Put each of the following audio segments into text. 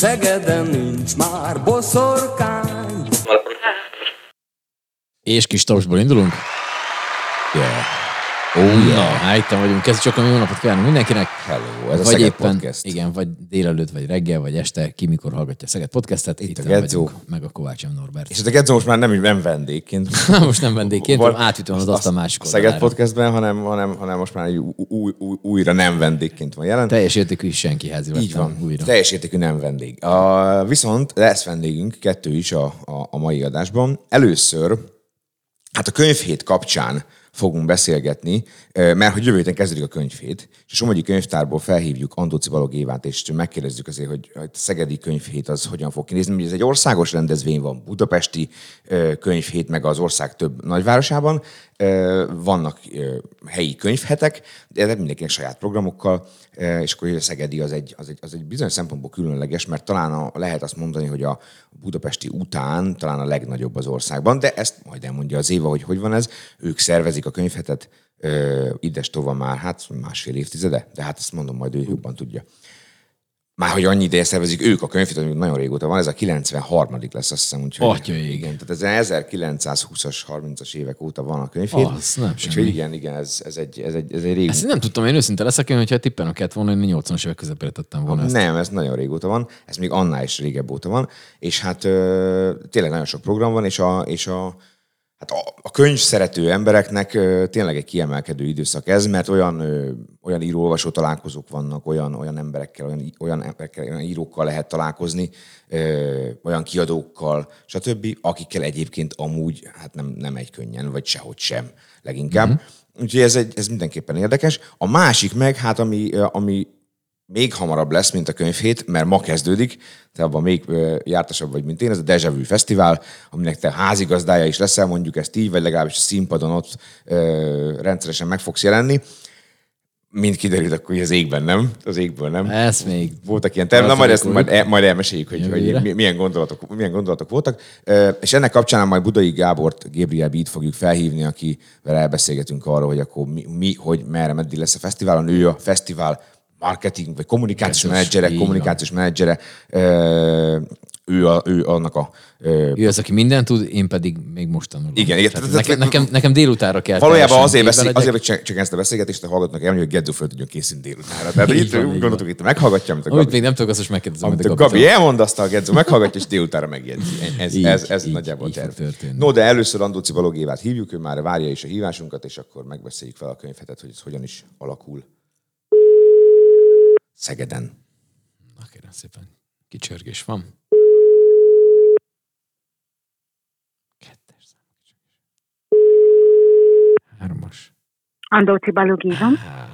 Szegeden nincs már boszorkány. És kis tapsból indulunk? Yeah. Ó, oh, yeah. Na, hát itt vagyunk. Kezdjük csak a jó napot kívánunk mindenkinek. Hello, ez a vagy Szeged éppen, Podcast. Igen, vagy délelőtt, vagy reggel, vagy este, ki mikor hallgatja a Szeged Podcastet. Itt, a itt Gedzó. vagyunk, meg a Kovács. Norbert. És ez a Gedzó most már nem, nem vendégként. Most nem vendégként, hanem átütöm az azt a másik A Szeged. Podcastben, hanem, hanem, hanem most már új, új, új, újra nem vendégként van jelen. Teljes értékű is senkihez Így van, újra. teljes értékű nem vendég. A, viszont lesz vendégünk, kettő is a, a, a mai adásban. Először, hát a könyvhét kapcsán fogunk beszélgetni, mert hogy jövő héten kezdődik a könyvhét, és a Somogyi Könyvtárból felhívjuk Andóci Balog Évát, és megkérdezzük azért, hogy a Szegedi könyvhét az hogyan fog kinézni. Ugye ez egy országos rendezvény van, budapesti könyvhét, meg az ország több nagyvárosában. Vannak helyi könyvhetek, de mindenkinek saját programokkal, és akkor a Szegedi az egy, az, egy, az egy bizonyos szempontból különleges, mert talán a, lehet azt mondani, hogy a budapesti után talán a legnagyobb az országban, de ezt majd elmondja az Éva, hogy hogy van ez. Ők szervezik a könyvhetet, ides tova már, hát másfél évtizede, de hát ezt mondom, majd ő jobban tudja. Már hogy annyi ideje szervezik ők a könyvhetet, ami nagyon régóta van, ez a 93. lesz, azt hiszem, úgyhogy Atya igen, tehát ez 1920-as, 30-as évek óta van a könyvhét. Az nem Úgyhogy semmi. igen, igen, ez, ez, egy, ez, egy, ez egy régi Ezt nem tudtam, én őszinte leszek, én, hogyha tippelnem kellett volna, hogy 80-as évek közepére tettem volna ezt. Nem, ez nagyon régóta van, ez még annál is régebb óta van, és hát ö, tényleg nagyon sok program van, és a, és a, hát a, a könyv szerető embereknek tényleg egy kiemelkedő időszak ez, mert olyan, olyan író-olvasó találkozók vannak, olyan, olyan emberekkel, olyan, olyan emberekkel, olyan írókkal lehet találkozni, olyan kiadókkal, stb., akikkel egyébként amúgy hát nem, nem egy könnyen, vagy sehogy sem leginkább. Mm-hmm. Úgyhogy ez, egy, ez mindenképpen érdekes. A másik meg, hát ami, ami még hamarabb lesz, mint a könyvhét, mert ma kezdődik, te abban még jártasabb vagy, mint én, ez a Deja Vu Fesztivál, aminek te házigazdája is leszel, mondjuk ezt így, vagy legalábbis a színpadon ott ö, rendszeresen meg fogsz jelenni. Mint kiderült, akkor hogy az égben nem, az égből nem. Ez még Voltak ilyen tervek, na majd, ezt, majd, el, majd elmeséljük, hogy, Jövőre. hogy mi- milyen, gondolatok, milyen gondolatok voltak. Ö, És ennek kapcsán majd Budai Gábort, Gabriel Beat fogjuk felhívni, akivel elbeszélgetünk arról, hogy akkor mi, mi hogy merre, meddig lesz a fesztiválon. Ő a fesztivál marketing, vagy kommunikációs menedzsere, kommunikációs menedzsere. Ő, a, ő annak a ö, ő az, aki mindent tud, én pedig még most tanulom. Igen, igen. Tehát nekem, nekem, nekem délutánra kell. Valójában azért, beszél, azért hogy csak, csak ezt a beszélgetést a hallgatóknak elmondja, hogy Geddó föl tudjon készülni délutánra. Tehát itt úgy gondoltuk, itt meghallgatja, amit a Amit Gabi, még nem tudok, azt most megkérdezem. amit a Gabi elmond, azt a Geddó meghallgatja, és délutánra megjegyzi. Ez, Így, ez, ez így, nagyjából így terv. No, de először Andóci Balog Évát hívjuk, ő már várja is a hívásunkat, és akkor megbeszéljük fel a könyvhetet, hogy ez hogyan is alakul. Szegeden. Na kérem szépen, kicsörgés van. Kettes szám. Hármas. Andóci Balog.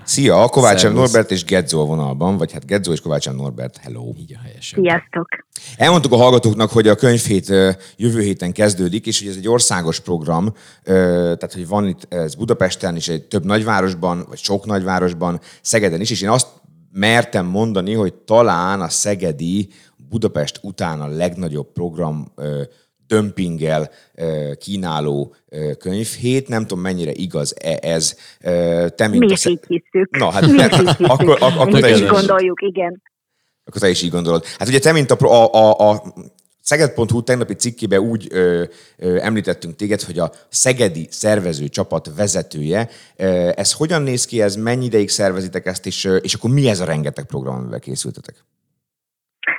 Szia, a Kovács M. Norbert és Gedzó a vonalban, vagy hát Gedzó és Kovács M. Norbert, hello. Így a helyesebb. Sziasztok! Elmondtuk a hallgatóknak, hogy a könyvhét jövő héten kezdődik, és hogy ez egy országos program, tehát hogy van itt ez Budapesten is, egy több nagyvárosban, vagy sok nagyvárosban, Szegeden is, és én azt mertem mondani, hogy talán a szegedi Budapest után a legnagyobb program ö, dömpinggel ö, kínáló ö, könyvhét. Nem tudom, mennyire igaz -e ez. Ö, Te, mint Mi is így hiszük. Na, hát Mi is így hiszük. akkor- ak- akkor te is is- így gondoljuk, igen. akkor te is így gondolod. Hát ugye te, mint a, a, a, a Szeged.hu tegnapi cikkében úgy ö, ö, említettünk téged, hogy a szegedi szervező csapat vezetője. Ö, Ez hogyan néz ki, ez mennyi ideig szervezitek ezt, és, és akkor mi ez a rengeteg program, amivel készültetek?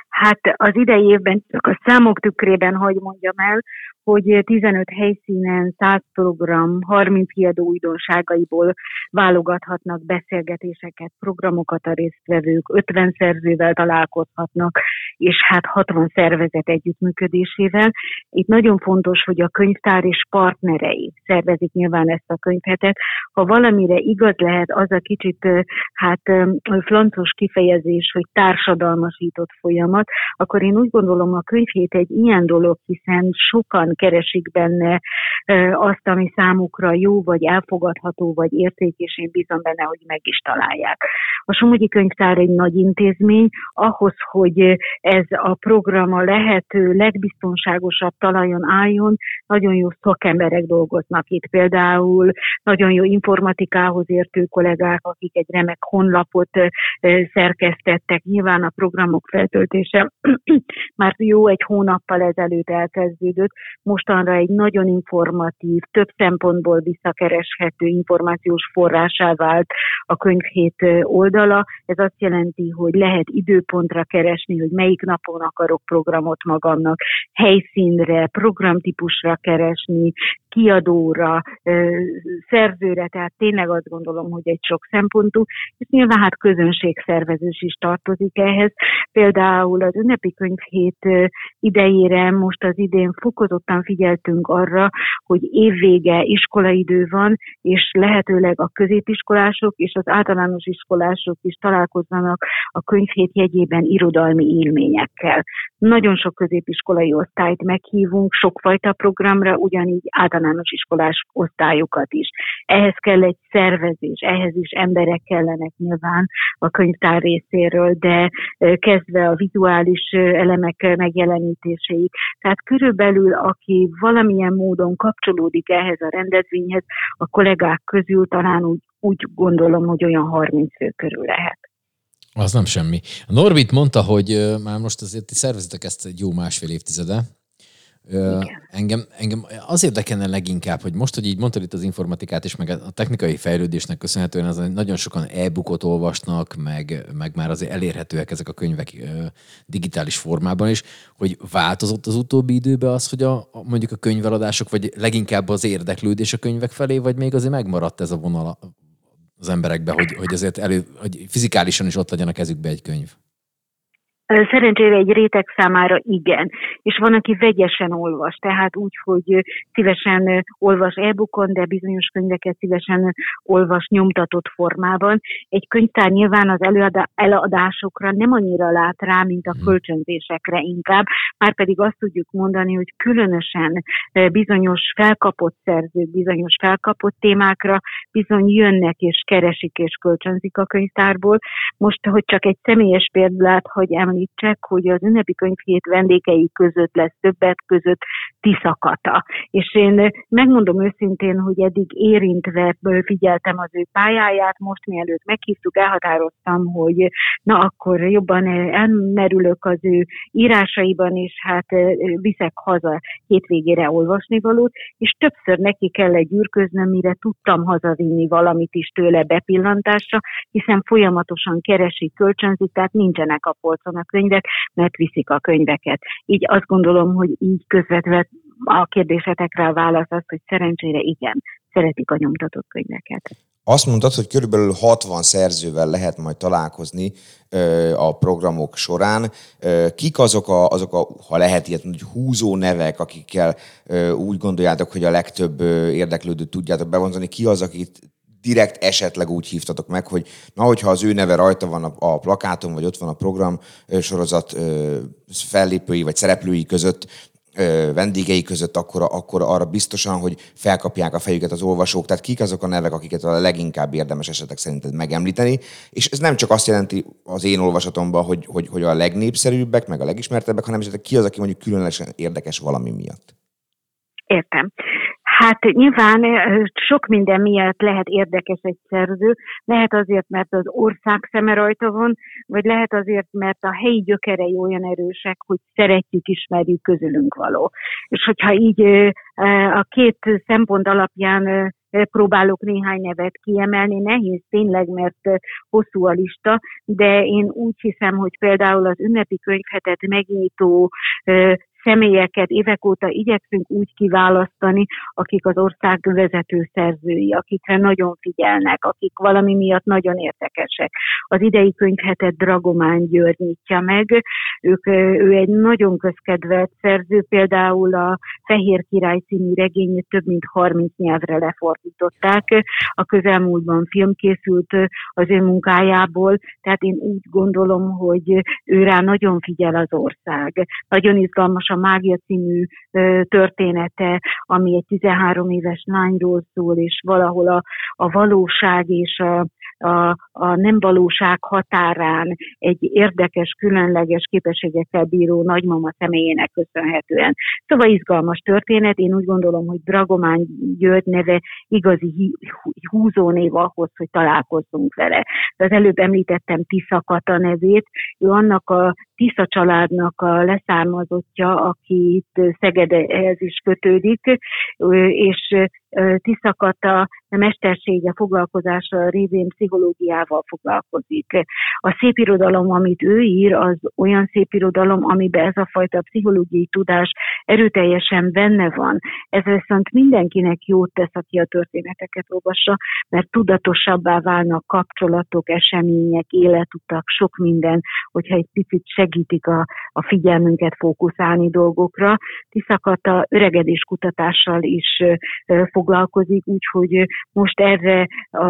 Hát az idei évben csak a számok tükrében, hogy mondjam el, hogy 15 helyszínen 100 program, 30 kiadó újdonságaiból válogathatnak beszélgetéseket, programokat a résztvevők, 50 szerzővel találkozhatnak, és hát 60 szervezet együttműködésével. Itt nagyon fontos, hogy a könyvtár és partnerei szervezik nyilván ezt a könyvhetet. Ha valamire igaz lehet, az a kicsit hát flancos kifejezés, hogy társadalmasított folyamat, akkor én úgy gondolom, a könyvhét egy ilyen dolog, hiszen sokan keresik benne azt, ami számukra jó, vagy elfogadható, vagy érték, és én bízom benne, hogy meg is találják. A Somogyi Könyvtár egy nagy intézmény, ahhoz, hogy ez a program a lehető legbiztonságosabb talajon álljon, nagyon jó szakemberek dolgoznak itt. Például nagyon jó informatikához értő kollégák, akik egy remek honlapot szerkesztettek. Nyilván a programok feltöltése már jó egy hónappal ezelőtt elkezdődött. Mostanra egy nagyon informatív, több szempontból visszakereshető információs forrásá vált a könyvhét oldala. Ez azt jelenti, hogy lehet időpontra keresni, hogy melyik napon akarok programot magamnak, helyszínre, programtípusra keresni, kiadóra, szerzőre, tehát tényleg azt gondolom, hogy egy sok szempontú, és nyilván hát közönségszervezős is tartozik ehhez. Például az ünnepi könyvhét idejére most az idén fokozottan figyeltünk arra, hogy évvége iskolaidő van, és lehetőleg a középiskolások és az általános iskolások is találkozzanak a könyvhét jegyében irodalmi élményekkel. Nagyon sok középiskolai osztályt meghívunk, sokfajta programra, ugyanígy általános iskolás osztályokat is. Ehhez kell egy szervezés, ehhez is emberek kellenek nyilván a könyvtár részéről, de kezdve a vizuális elemek megjelenítéséig. Tehát körülbelül, aki valamilyen módon kapcsolódik ehhez a rendezvényhez, a kollégák közül talán úgy, úgy gondolom, hogy olyan 30 fő körül lehet. Az nem semmi. A Norbit mondta, hogy már most azért ti szervezitek ezt egy jó másfél évtizede. Igen. Engem, engem az érdekelne leginkább, hogy most, hogy így mondtad itt az informatikát, és meg a technikai fejlődésnek köszönhetően az nagyon sokan e-bookot olvasnak, meg, meg már azért elérhetőek ezek a könyvek digitális formában is, hogy változott az utóbbi időben az, hogy a, mondjuk a könyveladások, vagy leginkább az érdeklődés a könyvek felé, vagy még azért megmaradt ez a vonal az emberekbe, hogy, hogy azért elő, hogy fizikálisan is ott legyen a kezükbe egy könyv? Szerencsére egy réteg számára igen, és van, aki vegyesen olvas, tehát úgy, hogy szívesen olvas e-bookon, de bizonyos könyveket szívesen olvas nyomtatott formában. Egy könyvtár nyilván az eladásokra nem annyira lát rá, mint a hmm. kölcsönzésekre inkább, már pedig azt tudjuk mondani, hogy különösen bizonyos felkapott szerzők, bizonyos felkapott témákra bizony jönnek és keresik és kölcsönzik a könyvtárból. Most, hogy csak egy személyes példát, hogy említsem, említsek, hogy az ünnepi könyvhét vendégei között lesz többet között Tiszakata. És én megmondom őszintén, hogy eddig érintve figyeltem az ő pályáját, most mielőtt meghívtuk, elhatároztam, hogy na akkor jobban elmerülök az ő írásaiban, és hát viszek haza hétvégére olvasni valót, és többször neki kellett gyűrköznöm, mire tudtam hazavinni valamit is tőle bepillantásra, hiszen folyamatosan keresi, kölcsönzik, tehát nincsenek a polcon a könyvek, mert viszik a könyveket. Így azt gondolom, hogy így közvetve a kérdésetekre a válasz az, hogy szerencsére igen, szeretik a nyomtatott könyveket. Azt mondtad, hogy körülbelül 60 szerzővel lehet majd találkozni ö, a programok során. Ö, kik azok, a, azok a, ha lehet ilyet hogy húzó nevek, akikkel ö, úgy gondoljátok, hogy a legtöbb ö, érdeklődőt tudjátok bevonzani? Ki az, akit direkt esetleg úgy hívtatok meg, hogy na, hogyha az ő neve rajta van a, a plakáton, vagy ott van a program sorozat fellépői vagy szereplői között, vendégei között, akkor, akkor arra biztosan, hogy felkapják a fejüket az olvasók. Tehát kik azok a nevek, akiket a leginkább érdemes esetek szerinted megemlíteni. És ez nem csak azt jelenti az én olvasatomban, hogy, hogy, hogy a legnépszerűbbek, meg a legismertebbek, hanem esetleg ki az, aki mondjuk különösen érdekes valami miatt. Értem. Hát nyilván sok minden miatt lehet érdekes egy szerző. Lehet azért, mert az ország szeme rajta van, vagy lehet azért, mert a helyi gyökerei olyan erősek, hogy szeretjük, ismerjük közülünk való. És hogyha így a két szempont alapján próbálok néhány nevet kiemelni. Nehéz tényleg, mert hosszú a lista, de én úgy hiszem, hogy például az ünnepi könyvhetet megnyitó személyeket évek óta igyekszünk úgy kiválasztani, akik az ország vezető szerzői, akikre nagyon figyelnek, akik valami miatt nagyon érdekesek. Az idei könyvhetet Dragomán György nyitja meg, ők, ő egy nagyon közkedvelt szerző, például a Fehér Király című regényét több mint 30 nyelvre lefordították. A közelmúltban film készült az ő munkájából, tehát én úgy gondolom, hogy ő nagyon figyel az ország. Nagyon izgalmas a Mágia című története, ami egy 13 éves lányról szól, és valahol a, a valóság és a, a, a nem valóság határán egy érdekes, különleges képességekkel bíró nagymama személyének köszönhetően. Szóval izgalmas történet, én úgy gondolom, hogy Dragomán György neve igazi húzónév ahhoz, hogy találkozzunk vele. De az előbb említettem Tisza Kata nevét, ő annak a Tisza családnak a leszármazottja, aki itt Szegedhez is kötődik, és Tiszakata mestersége foglalkozása révén pszichológiával foglalkozik. A szépirodalom, amit ő ír, az olyan szépirodalom, amiben ez a fajta pszichológiai tudás erőteljesen benne van. Ez viszont mindenkinek jót tesz, aki a történeteket olvassa, mert tudatosabbá válnak kapcsolatok, események, életutak, sok minden, hogyha egy picit segítik a, a figyelmünket fókuszálni dolgokra. Tiszakata öregedés kutatással is foglalkozik, úgyhogy most erre a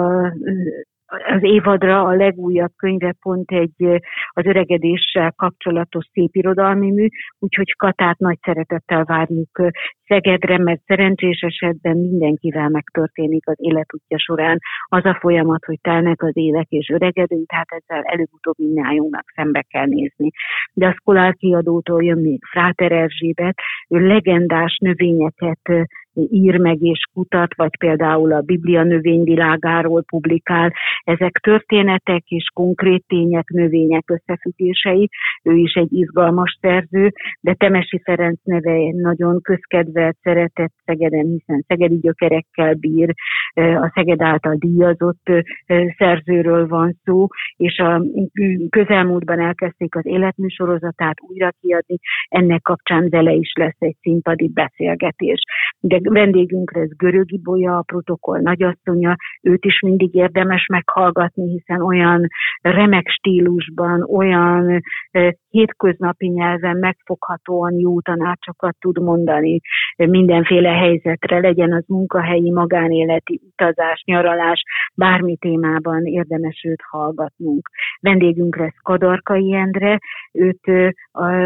az évadra a legújabb könyve pont egy az öregedéssel kapcsolatos szépirodalmi mű, úgyhogy Katát nagy szeretettel várjuk Szegedre, mert szerencsés esetben mindenkivel megtörténik az életútja során az a folyamat, hogy telnek az évek és öregedünk, tehát ezzel előbb-utóbb mindnyájunknak szembe kell nézni. De a Szkolár kiadótól jön még Fráter Erzsébet, ő legendás növényeket ír meg és kutat, vagy például a Biblia növényvilágáról publikál. Ezek történetek és konkrét tények, növények összefüggései. Ő is egy izgalmas szerző, de Temesi Ferenc neve nagyon közkedvelt, szeretett Szegeden, hiszen szegedi gyökerekkel bír, a Szeged által díjazott szerzőről van szó, és a közelmúltban elkezdték az életműsorozatát újra kiadni, ennek kapcsán vele is lesz egy színpadi beszélgetés. De vendégünk lesz Görögi Bolya, a protokoll nagyasszonya, őt is mindig érdemes meghallgatni, hiszen olyan remek stílusban, olyan hétköznapi nyelven megfoghatóan jó tanácsokat tud mondani mindenféle helyzetre, legyen az munkahelyi, magánéleti, utazás, nyaralás, bármi témában érdemes őt hallgatnunk. Vendégünk lesz Kadarkai Endre, őt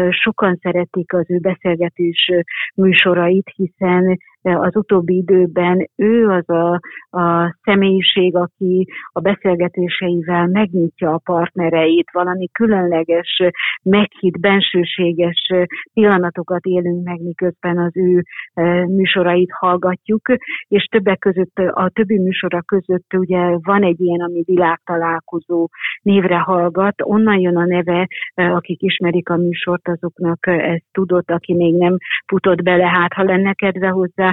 sokan szeretik az ő beszélgetés műsorait, hiszen az utóbbi időben ő az a, a személyiség, aki a beszélgetéseivel megnyitja a partnereit, valami különleges, meghitt, bensőséges pillanatokat élünk meg, miközben az ő műsorait hallgatjuk, és többek között a többi műsora között ugye van egy ilyen, ami világtalálkozó névre hallgat, onnan jön a neve, akik ismerik a műsort, azoknak ezt tudott, aki még nem futott bele, hát ha lenne kedve hozzá,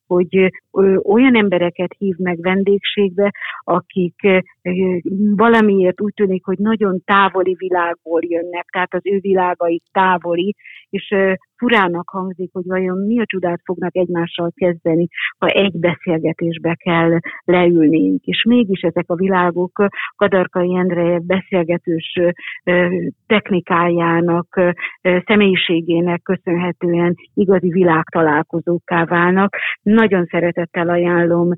hogy olyan embereket hív meg vendégségbe, akik valamiért úgy tűnik, hogy nagyon távoli világból jönnek, tehát az ő világai távoli, és furának hangzik, hogy vajon mi a csodát fognak egymással kezdeni, ha egy beszélgetésbe kell leülnénk. És mégis ezek a világok Kadarkai Endre beszélgetős technikájának, személyiségének köszönhetően igazi világtalálkozókká válnak. Nagyon szeretettel ajánlom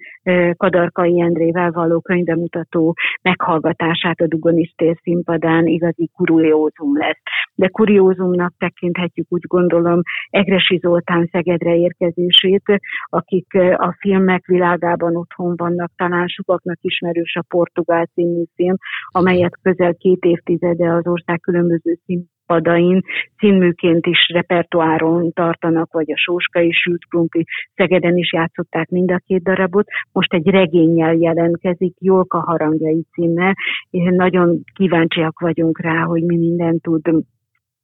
Kadarkai Endrével való könyvemutató meghallgatását a Dugonis színpadán, igazi kuriózum lesz. De kuriózumnak tekinthetjük úgy gondolom, Egresi Zoltán Szegedre érkezését, akik a filmek világában otthon vannak, talán sokaknak ismerős a Portugál című film, amelyet közel két évtizede az ország különböző szín padain címűként is repertoáron tartanak, vagy a Sóskai Sült Krumpli Szegeden is játszották mind a két darabot. Most egy regényel jelentkezik, Jolka harangjai címmel, és nagyon kíváncsiak vagyunk rá, hogy mi mindent tud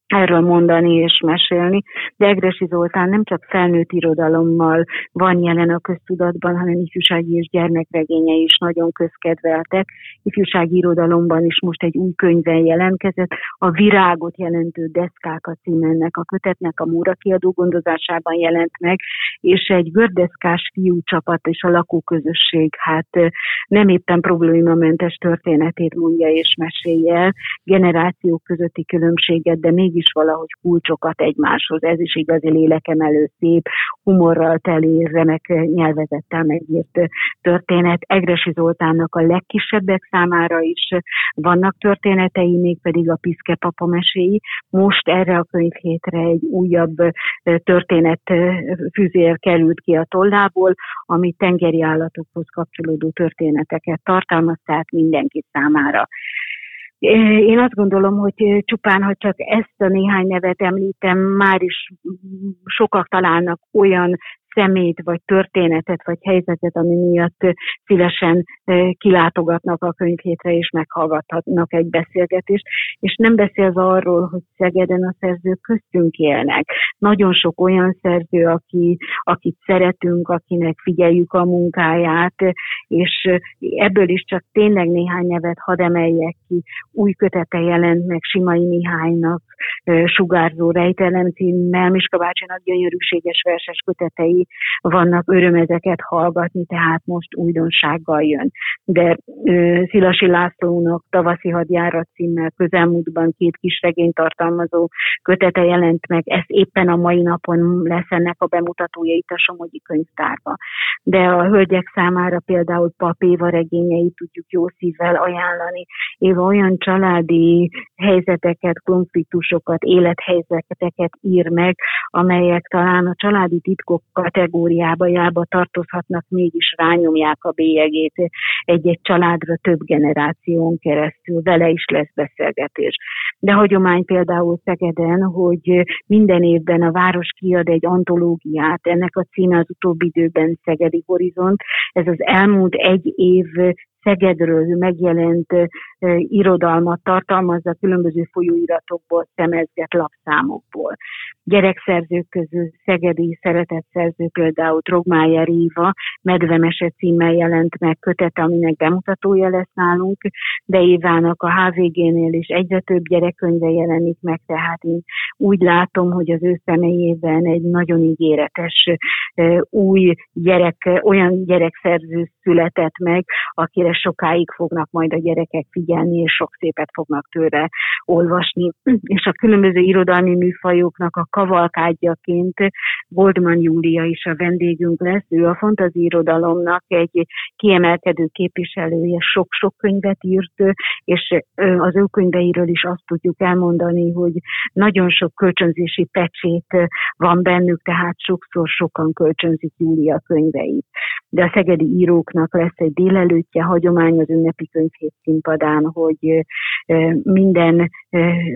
erről mondani és mesélni, de Egresi Zoltán nem csak felnőtt irodalommal van jelen a köztudatban, hanem ifjúsági és gyermekregénye is nagyon közkedveltek. Ifjúsági irodalomban is most egy új könyvben jelentkezett, a Virágot jelentő Deszkáka címennek a kötetnek a Múra kiadó gondozásában jelent meg, és egy gördeszkás fiúcsapat és a lakóközösség hát nem éppen problémamentes történetét mondja és mesélje generációk közötti különbséget, de mégis mégis valahogy kulcsokat egymáshoz. Ez is igazi lélekemelő szép, humorral teli, remek nyelvezettel megírt történet. Egresi Zoltánnak a legkisebbek számára is vannak történetei, mégpedig a Piszke papa meséi. Most erre a könyvhétre egy újabb történet füzér került ki a tollából, ami tengeri állatokhoz kapcsolódó történeteket tartalmaz, tehát mindenki számára. Én azt gondolom, hogy csupán, ha csak ezt a néhány nevet említem, már is sokak találnak olyan szemét, vagy történetet, vagy helyzetet, ami miatt szívesen kilátogatnak a könyvhétre, és meghallgathatnak egy beszélgetést, és nem beszélve arról, hogy Szegeden a szerzők köztünk élnek. Nagyon sok olyan szerző, aki, akit szeretünk, akinek figyeljük a munkáját, és ebből is csak tényleg néhány nevet hadd emeljek ki. Új kötete jelent meg Simai Mihálynak, Sugárzó rejtelem címmel, Miska bácsinak gyönyörűséges verses kötetei vannak, öröm ezeket hallgatni, tehát most újdonsággal jön. De ö, Szilasi Lászlónak tavaszi hadjárat címmel közelmúltban két kis regényt tartalmazó kötete jelent meg, ez éppen a mai napon lesz ennek a bemutatója itt a Somogyi könyvtárba. De a hölgyek számára például Pap Éva regényeit tudjuk jó szívvel ajánlani. Éva olyan családi helyzeteket, konfliktusokat, élethelyzeteket ír meg, amelyek talán a családi titkok kategóriába jába tartozhatnak, mégis rányomják a bélyegét egy-egy családra több generáción keresztül. Vele is lesz beszélgetés. De hagyomány például Szegeden, hogy minden évben a város kiad egy antológiát, ennek a címe az utóbbi időben Szegedi Horizont. Ez az elmúlt egy év Szegedről megjelent irodalmat tartalmazza különböző folyóiratokból, szemezget lapszámokból. Gyerekszerzők közül szegedi szeretett szerző például Trogmájer Éva, Medvemese címmel jelent meg kötet, aminek bemutatója lesz nálunk, de Évának a HVG-nél is egyre több gyerekkönyve jelenik meg, tehát én úgy látom, hogy az ő személyében egy nagyon ígéretes új gyerek, olyan gyerekszerző született meg, akire sokáig fognak majd a gyerekek figyelni, és sok szépet fognak tőle olvasni. És a különböző irodalmi műfajoknak a kavalkádjaként Goldman Júlia is a vendégünk lesz. Ő a fantazi irodalomnak egy kiemelkedő képviselője, sok-sok könyvet írt, és az ő könyveiről is azt tudjuk elmondani, hogy nagyon sok kölcsönzési pecsét van bennük, tehát sokszor sokan kölcsönzik Júlia könyveit. De a szegedi íróknak lesz egy délelőttje, hagyomány az ünnepi könyvhét színpadán, hogy minden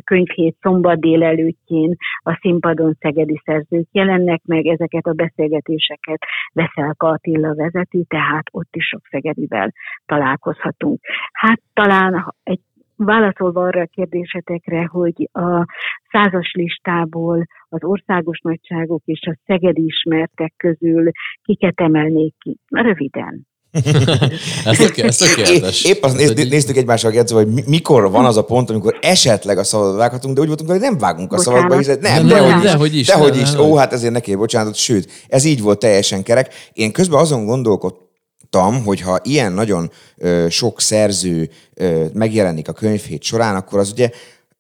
könyvhét szombat délelőttjén a színpadon szegedi szerzők jelennek meg, ezeket a beszélgetéseket Veszelka Attila vezeti, tehát ott is sok szegedivel találkozhatunk. Hát talán egy válaszolva arra a kérdésetekre, hogy a százas listából az országos nagyságok és a szegedi ismertek közül kiket emelnék ki? Röviden. ez, tök, ez tökéletes. Épp azt néz, néztük egymással jegyző, hogy mikor van az a pont, amikor esetleg a szabadba vághatunk, de úgy voltunk, hogy nem vágunk a szabadba, hiszen nem, de, dehogy, dehogy is. Dehogy is. Ó, hát ezért neki bocsánatot. Sőt, ez így volt teljesen kerek. Én közben azon gondolkodtam, hogy ha ilyen nagyon ö, sok szerző ö, megjelenik a könyvhét során, akkor az ugye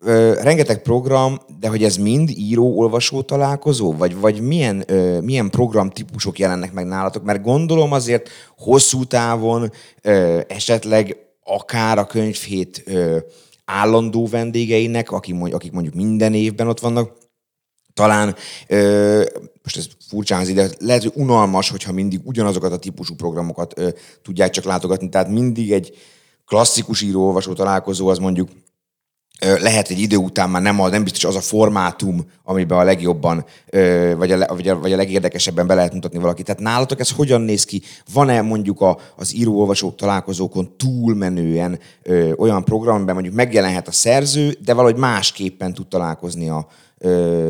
ö, rengeteg program, de hogy ez mind író-olvasó találkozó? Vagy, vagy milyen, ö, milyen programtípusok jelennek meg nálatok? Mert gondolom azért hosszú távon ö, esetleg akár a könyvhét ö, állandó vendégeinek, akik, akik mondjuk minden évben ott vannak, talán, ö, most ez furcsán az ide, lehet, hogy unalmas, hogyha mindig ugyanazokat a típusú programokat ö, tudják csak látogatni, tehát mindig egy klasszikus író-olvasó találkozó az mondjuk lehet egy idő után már nem, nem biztos az a formátum, amiben a legjobban, vagy a, vagy, a, vagy a legérdekesebben be lehet mutatni valakit. Tehát nálatok ez hogyan néz ki? Van-e mondjuk a, az író-olvasók találkozókon túlmenően ö, olyan program, amiben mondjuk megjelenhet a szerző, de valahogy másképpen tud találkozni a,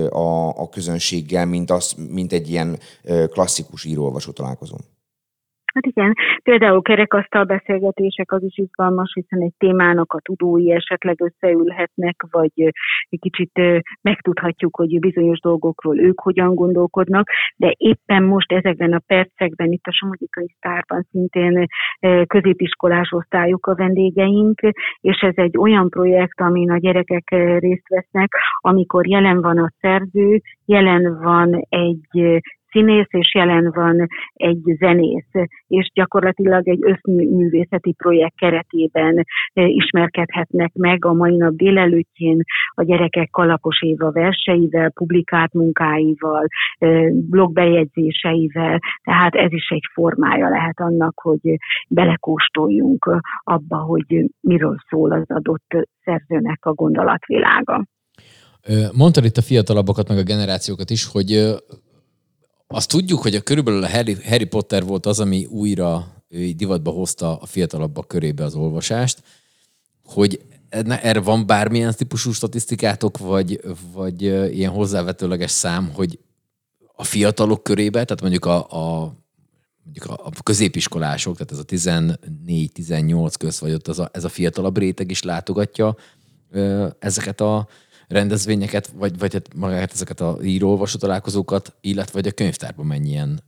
a, a közönséggel, mint, az, mint egy ilyen klasszikus író-olvasó találkozón? Hát igen, például kerekasztal beszélgetések az is izgalmas, hiszen egy témának a tudói esetleg összeülhetnek, vagy egy kicsit megtudhatjuk, hogy bizonyos dolgokról ők hogyan gondolkodnak, de éppen most ezekben a percekben itt a Somogyi Könyvtárban szintén középiskolás osztályok a vendégeink, és ez egy olyan projekt, amin a gyerekek részt vesznek, amikor jelen van a szerző, jelen van egy színész, és jelen van egy zenész, és gyakorlatilag egy összművészeti projekt keretében e, ismerkedhetnek meg a mai nap délelőttjén a gyerekek Kalapos Éva verseivel, publikált munkáival, e, blogbejegyzéseivel, tehát ez is egy formája lehet annak, hogy belekóstoljunk abba, hogy miről szól az adott szerzőnek a gondolatvilága. Mondtad itt a fiatalabbakat, meg a generációkat is, hogy azt tudjuk, hogy a körülbelül a Harry, Harry Potter volt az, ami újra divatba hozta a fiatalabbak körébe az olvasást, hogy erre van bármilyen típusú statisztikátok, vagy, vagy ilyen hozzávetőleges szám, hogy a fiatalok körébe, tehát mondjuk a, a mondjuk a, a középiskolások, tehát ez a 14-18 köz, vagy ott az a, ez a fiatalabb réteg is látogatja ezeket a rendezvényeket, vagy, vagy hát magát ezeket a író-olvasó találkozókat, illetve vagy a könyvtárban mennyien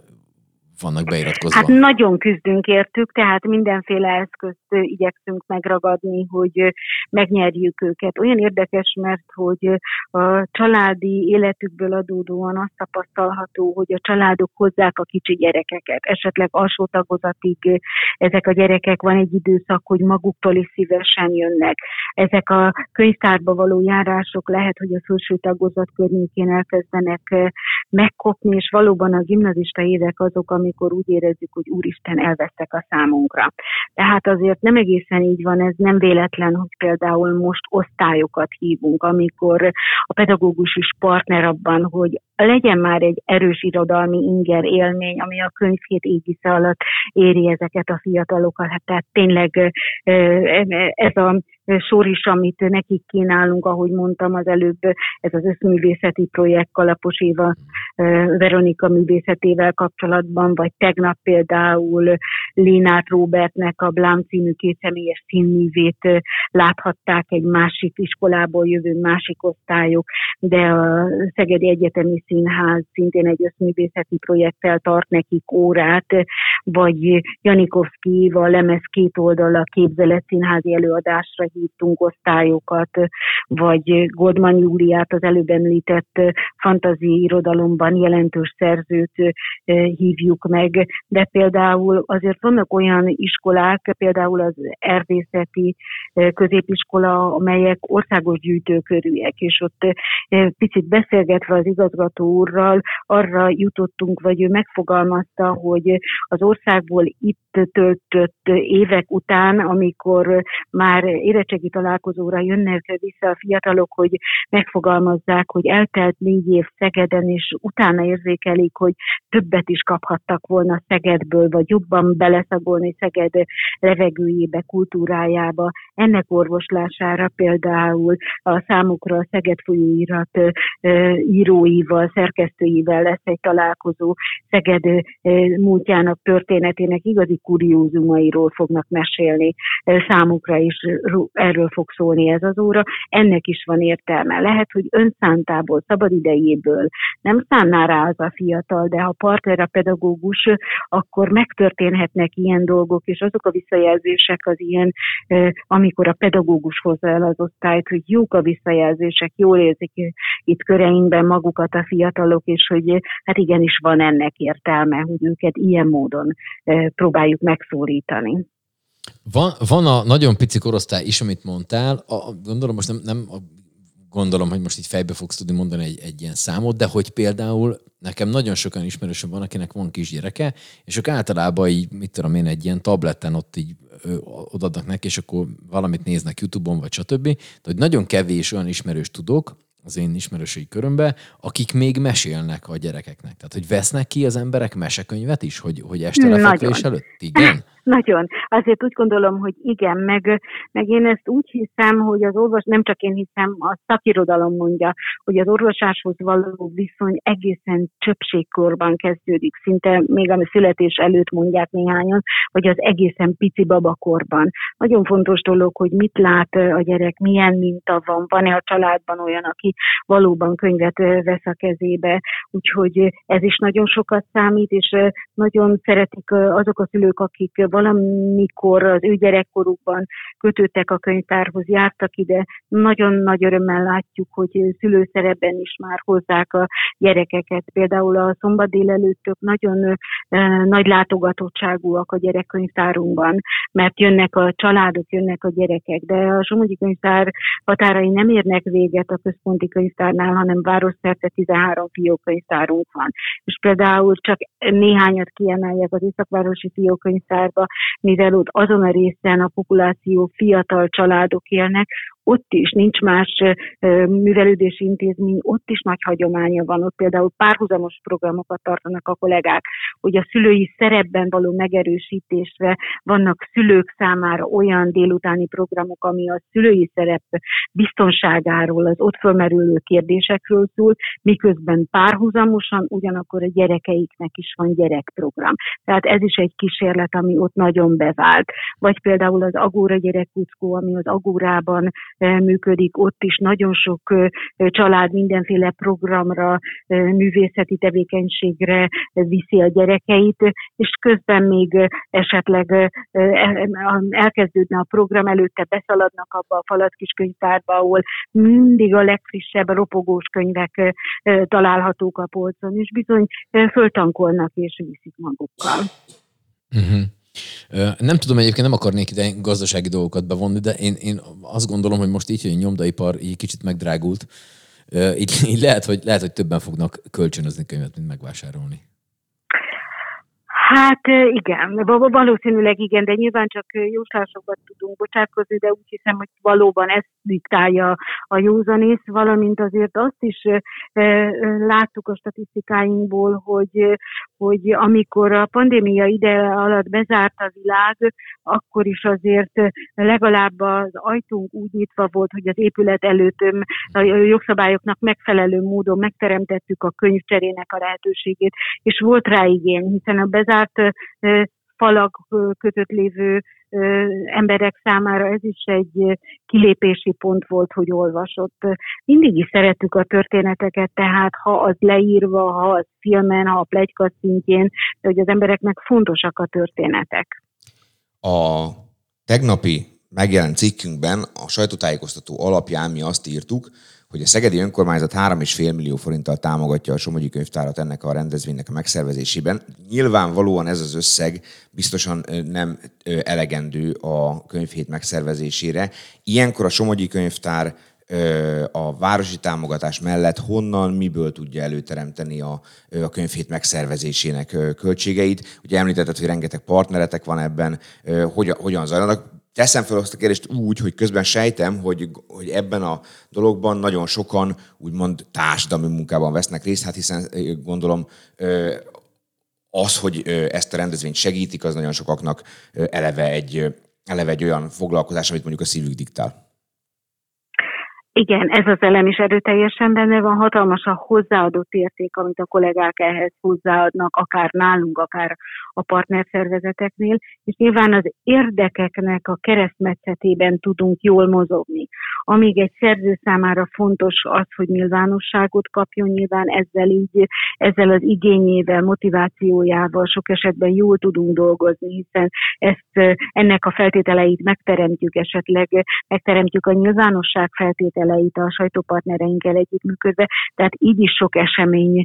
vannak beiratkozva? Hát nagyon küzdünk értük, tehát mindenféle eszközt igyekszünk megragadni, hogy megnyerjük őket. Olyan érdekes, mert hogy a családi életükből adódóan azt tapasztalható, hogy a családok hozzák a kicsi gyerekeket. Esetleg alsó tagozatig ezek a gyerekek van egy időszak, hogy maguktól is szívesen jönnek. Ezek a könyvtárba való járások lehet, hogy a felső tagozat környékén elkezdenek megkopni, és valóban a gimnazista évek azok, amikor úgy érezzük, hogy úristen, elvesztek a számunkra. Tehát azért nem egészen így van, ez nem véletlen, hogy például most osztályokat hívunk, amikor a pedagógus is partner abban, hogy legyen már egy erős irodalmi inger élmény, ami a könyvhét égisze alatt éri ezeket a fiatalokat. Hát tehát tényleg ez a sor is, amit nekik kínálunk, ahogy mondtam az előbb, ez az összművészeti projekt Kalapos Éva Veronika művészetével kapcsolatban, vagy tegnap például Lénát Robertnek a Blám című kétszemélyes színművét láthatták egy másik iskolából jövő másik osztályok, de a Szegedi Egyetemi Színház szintén egy összművészeti projekttel tart nekik órát, vagy Janikovszki a lemez két oldal a képzelet színházi előadásra hívtunk osztályokat, vagy Goldman Júliát, az előbb említett fantazi irodalomban jelentős szerzőt hívjuk meg, de például azért vannak olyan iskolák, például az erdészeti középiskola, amelyek országos gyűjtőkörűek, és ott picit beszélgetve az igazgató úrral arra jutottunk, vagy ő megfogalmazta, hogy az országból itt töltött évek után, amikor már érettségi találkozóra jönnek vissza a fiatalok, hogy megfogalmazzák, hogy eltelt négy év Szegeden, és utána érzékelik, hogy többet is kaphattak volna Szegedből, vagy jobban beleszagolni Szeged levegőjébe, kultúrájába. Ennek orvoslására például a számukra a Szeged folyóirat íróival, szerkesztőivel lesz egy találkozó, Szeged múltjának történetének igazi kuriózumairól fognak mesélni. Számukra is erről fog szólni ez az óra, ennek is van értelme. Lehet, hogy önszántából, szabadidejéből. Nem szánná rá az a fiatal, de ha partner a pedagógus, akkor megtörténhetnek ilyen dolgok, és azok a visszajelzések az ilyen, amikor a pedagógus hozza el az osztályt, hogy jók a visszajelzések, jól érzik itt köreinkben magukat a fiatalok, és hogy hát igenis van ennek értelme, hogy őket ilyen módon próbáljuk megszólítani. Van, van a nagyon pici korosztály is, amit mondtál. A, gondolom most nem, nem a, gondolom, hogy most így fejbe fogsz tudni mondani egy, egy ilyen számot, de hogy például nekem nagyon sokan ismerősöm van, akinek van kisgyereke, és ők általában így, mit tudom én, egy ilyen tableten ott így odaadnak neki, és akkor valamit néznek YouTube-on, vagy stb. De hogy nagyon kevés olyan ismerős tudok, az én ismerősei körömbe, akik még mesélnek a gyerekeknek. Tehát, hogy vesznek ki az emberek mesekönyvet is, hogy, hogy este lefekvés előtt? Igen? Nagyon. Azért úgy gondolom, hogy igen, meg, meg én ezt úgy hiszem, hogy az orvos, nem csak én hiszem, a szakirodalom mondja, hogy az orvosáshoz való viszony egészen csöpségkorban kezdődik, szinte még a születés előtt mondják néhányan, hogy az egészen pici babakorban. Nagyon fontos dolog, hogy mit lát a gyerek, milyen minta van, van-e a családban olyan, aki valóban könyvet vesz a kezébe, úgyhogy ez is nagyon sokat számít, és nagyon szeretik azok a szülők, akik valamikor az ő gyerekkorukban kötődtek a könyvtárhoz, jártak ide. Nagyon nagy örömmel látjuk, hogy szülőszerepben is már hozzák a gyerekeket. Például a szombat délelőttök nagyon nagy látogatottságúak a gyerekkönyvtárunkban, mert jönnek a családok, jönnek a gyerekek, de a Somogyi könyvtár határai nem érnek véget a központi könyvtárnál, hanem városszerte 13 fiókönyvtárunk van. És például csak néhányat kiemeljek az Északvárosi fiókönyvtárba, mivel ott azon a részen a populáció fiatal családok élnek, ott is nincs más művelődési intézmény, ott is nagy hagyománya van, ott például párhuzamos programokat tartanak a kollégák, hogy a szülői szerepben való megerősítésre vannak szülők számára olyan délutáni programok, ami a szülői szerep biztonságáról, az ott fölmerülő kérdésekről szól, miközben párhuzamosan ugyanakkor a gyerekeiknek is van gyerekprogram. Tehát ez is egy kísérlet, ami ott nagyon bevált. Vagy például az Agóra gyerekkuckó, ami az Agórában működik, ott is nagyon sok család mindenféle programra, művészeti tevékenységre viszi a gyerekeit, és közben még esetleg e, elkezdődne a program, előtte beszaladnak abba a falatkis könyvtárba, ahol mindig a legfrissebb ropogós könyvek találhatók a polcon, és bizony föltankolnak és viszik magukkal. Uh-huh. Nem tudom, egyébként nem akarnék ide gazdasági dolgokat bevonni, de én, én azt gondolom, hogy most így, hogy a nyomdaipar így kicsit megdrágult, így, így lehet, hogy, lehet, hogy többen fognak kölcsönözni könyvet, mint megvásárolni. Hát igen, valószínűleg igen, de nyilván csak jóslásokban tudunk bocsátkozni, de úgy hiszem, hogy valóban ezt diktálja a józanész, valamint azért azt is láttuk a statisztikáinkból, hogy, hogy amikor a pandémia ide alatt bezárt a világ, akkor is azért legalább az ajtunk úgy nyitva volt, hogy az épület előtt a jogszabályoknak megfelelő módon megteremtettük a könyvcserének a lehetőségét, és volt rá igény, hiszen a bezárt falak között lévő emberek számára ez is egy kilépési pont volt, hogy olvasott. Mindig is szerettük a történeteket, tehát ha az leírva, ha az filmen, ha a plegyka szintjén, de hogy az embereknek fontosak a történetek. A tegnapi megjelent cikkünkben a sajtótájékoztató alapján mi azt írtuk, hogy a Szegedi Önkormányzat 3,5 millió forinttal támogatja a Somogyi Könyvtárat ennek a rendezvénynek a megszervezésében. Nyilvánvalóan ez az összeg biztosan nem elegendő a könyvhét megszervezésére. Ilyenkor a Somogyi Könyvtár a városi támogatás mellett honnan, miből tudja előteremteni a, a könyvhét megszervezésének költségeit. Ugye említetted, hogy rengeteg partneretek van ebben, hogyan, hogyan zajlanak teszem fel azt a kérdést úgy, hogy közben sejtem, hogy, hogy ebben a dologban nagyon sokan úgymond társadalmi munkában vesznek részt, hát hiszen gondolom az, hogy ezt a rendezvényt segítik, az nagyon sokaknak eleve egy, eleve egy olyan foglalkozás, amit mondjuk a szívük diktál. Igen, ez az elem is erőteljesen benne van, hatalmas a hozzáadott érték, amit a kollégák ehhez hozzáadnak, akár nálunk, akár a partnerszervezeteknél, és nyilván az érdekeknek a keresztmetszetében tudunk jól mozogni. Amíg egy szerző számára fontos az, hogy nyilvánosságot kapjon, nyilván ezzel így, ezzel az igényével, motivációjával sok esetben jól tudunk dolgozni, hiszen ezt, ennek a feltételeit megteremtjük esetleg, megteremtjük a nyilvánosság feltételeit a sajtópartnereinkkel együttműködve, tehát így is sok esemény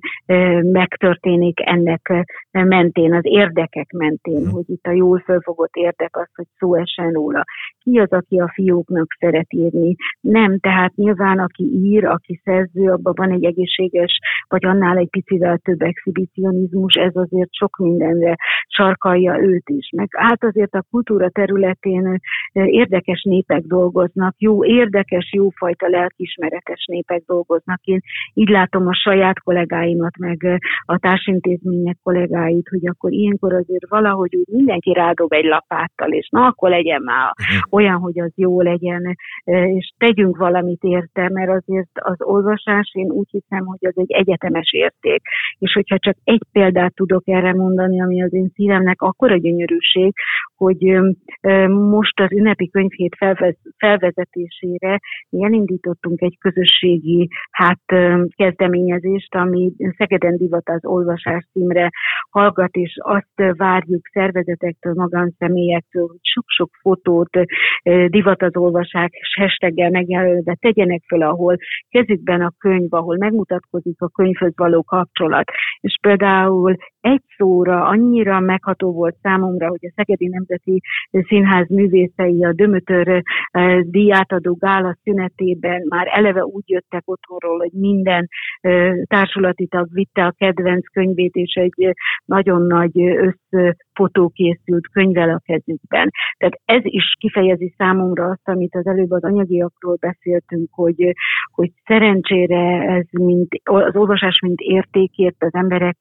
megtörténik ennek mentén, az érdekek mentén, hogy itt a jól fölfogott érdek az, hogy szó essen róla. Ki az, aki a fióknak szeret írni, Nem, tehát nyilván aki ír, aki szerző, abban van egy egészséges, vagy annál egy picivel több exhibicionizmus, ez azért sok mindenre sarkalja őt is. Meg hát azért a kultúra területén érdekes népek dolgoznak, jó, érdekes, jófajta lelkismeretes népek dolgoznak. Én így látom a saját kollégáimat, meg a társintézmények kollégáit, hogy akkor ilyenkor azért valahogy úgy mindenki rádob egy lapáttal, és na akkor legyen már uh-huh. olyan, hogy az jó legyen, és tegyünk valamit érte, mert azért az olvasás, én úgy hiszem, hogy az egy egyetemes érték. És hogyha csak egy példát tudok erre mondani, ami az én szívemnek akkora gyönyörűség, hogy most az ünnepi könyvhét felvezetésére mi elindítottunk egy közösségi hát kezdeményezést, ami Szegeden divat az olvasás címre hallgat, és azt várjuk szervezetektől, magánszemélyektől, hogy sok-sok fotót, divat az olvasás hashtaggel megjelölve tegyenek föl, ahol kezükben a könyv, ahol megmutatkozik a könyvhöz való kapcsolat. És például egy szóra annyira megható volt számomra, hogy a Szegedi Nemzeti Színház művészei a Dömötör eh, díjátadó gála szünetében már eleve úgy jöttek otthonról, hogy minden eh, társulati tag vitte a kedvenc könyvét, és egy nagyon nagy összfotó készült könyvvel a kezükben. Tehát ez is kifejezi számomra azt, amit az előbb az anyagiakról beszéltünk, hogy, hogy szerencsére ez mint, az olvasás mint értékért az emberek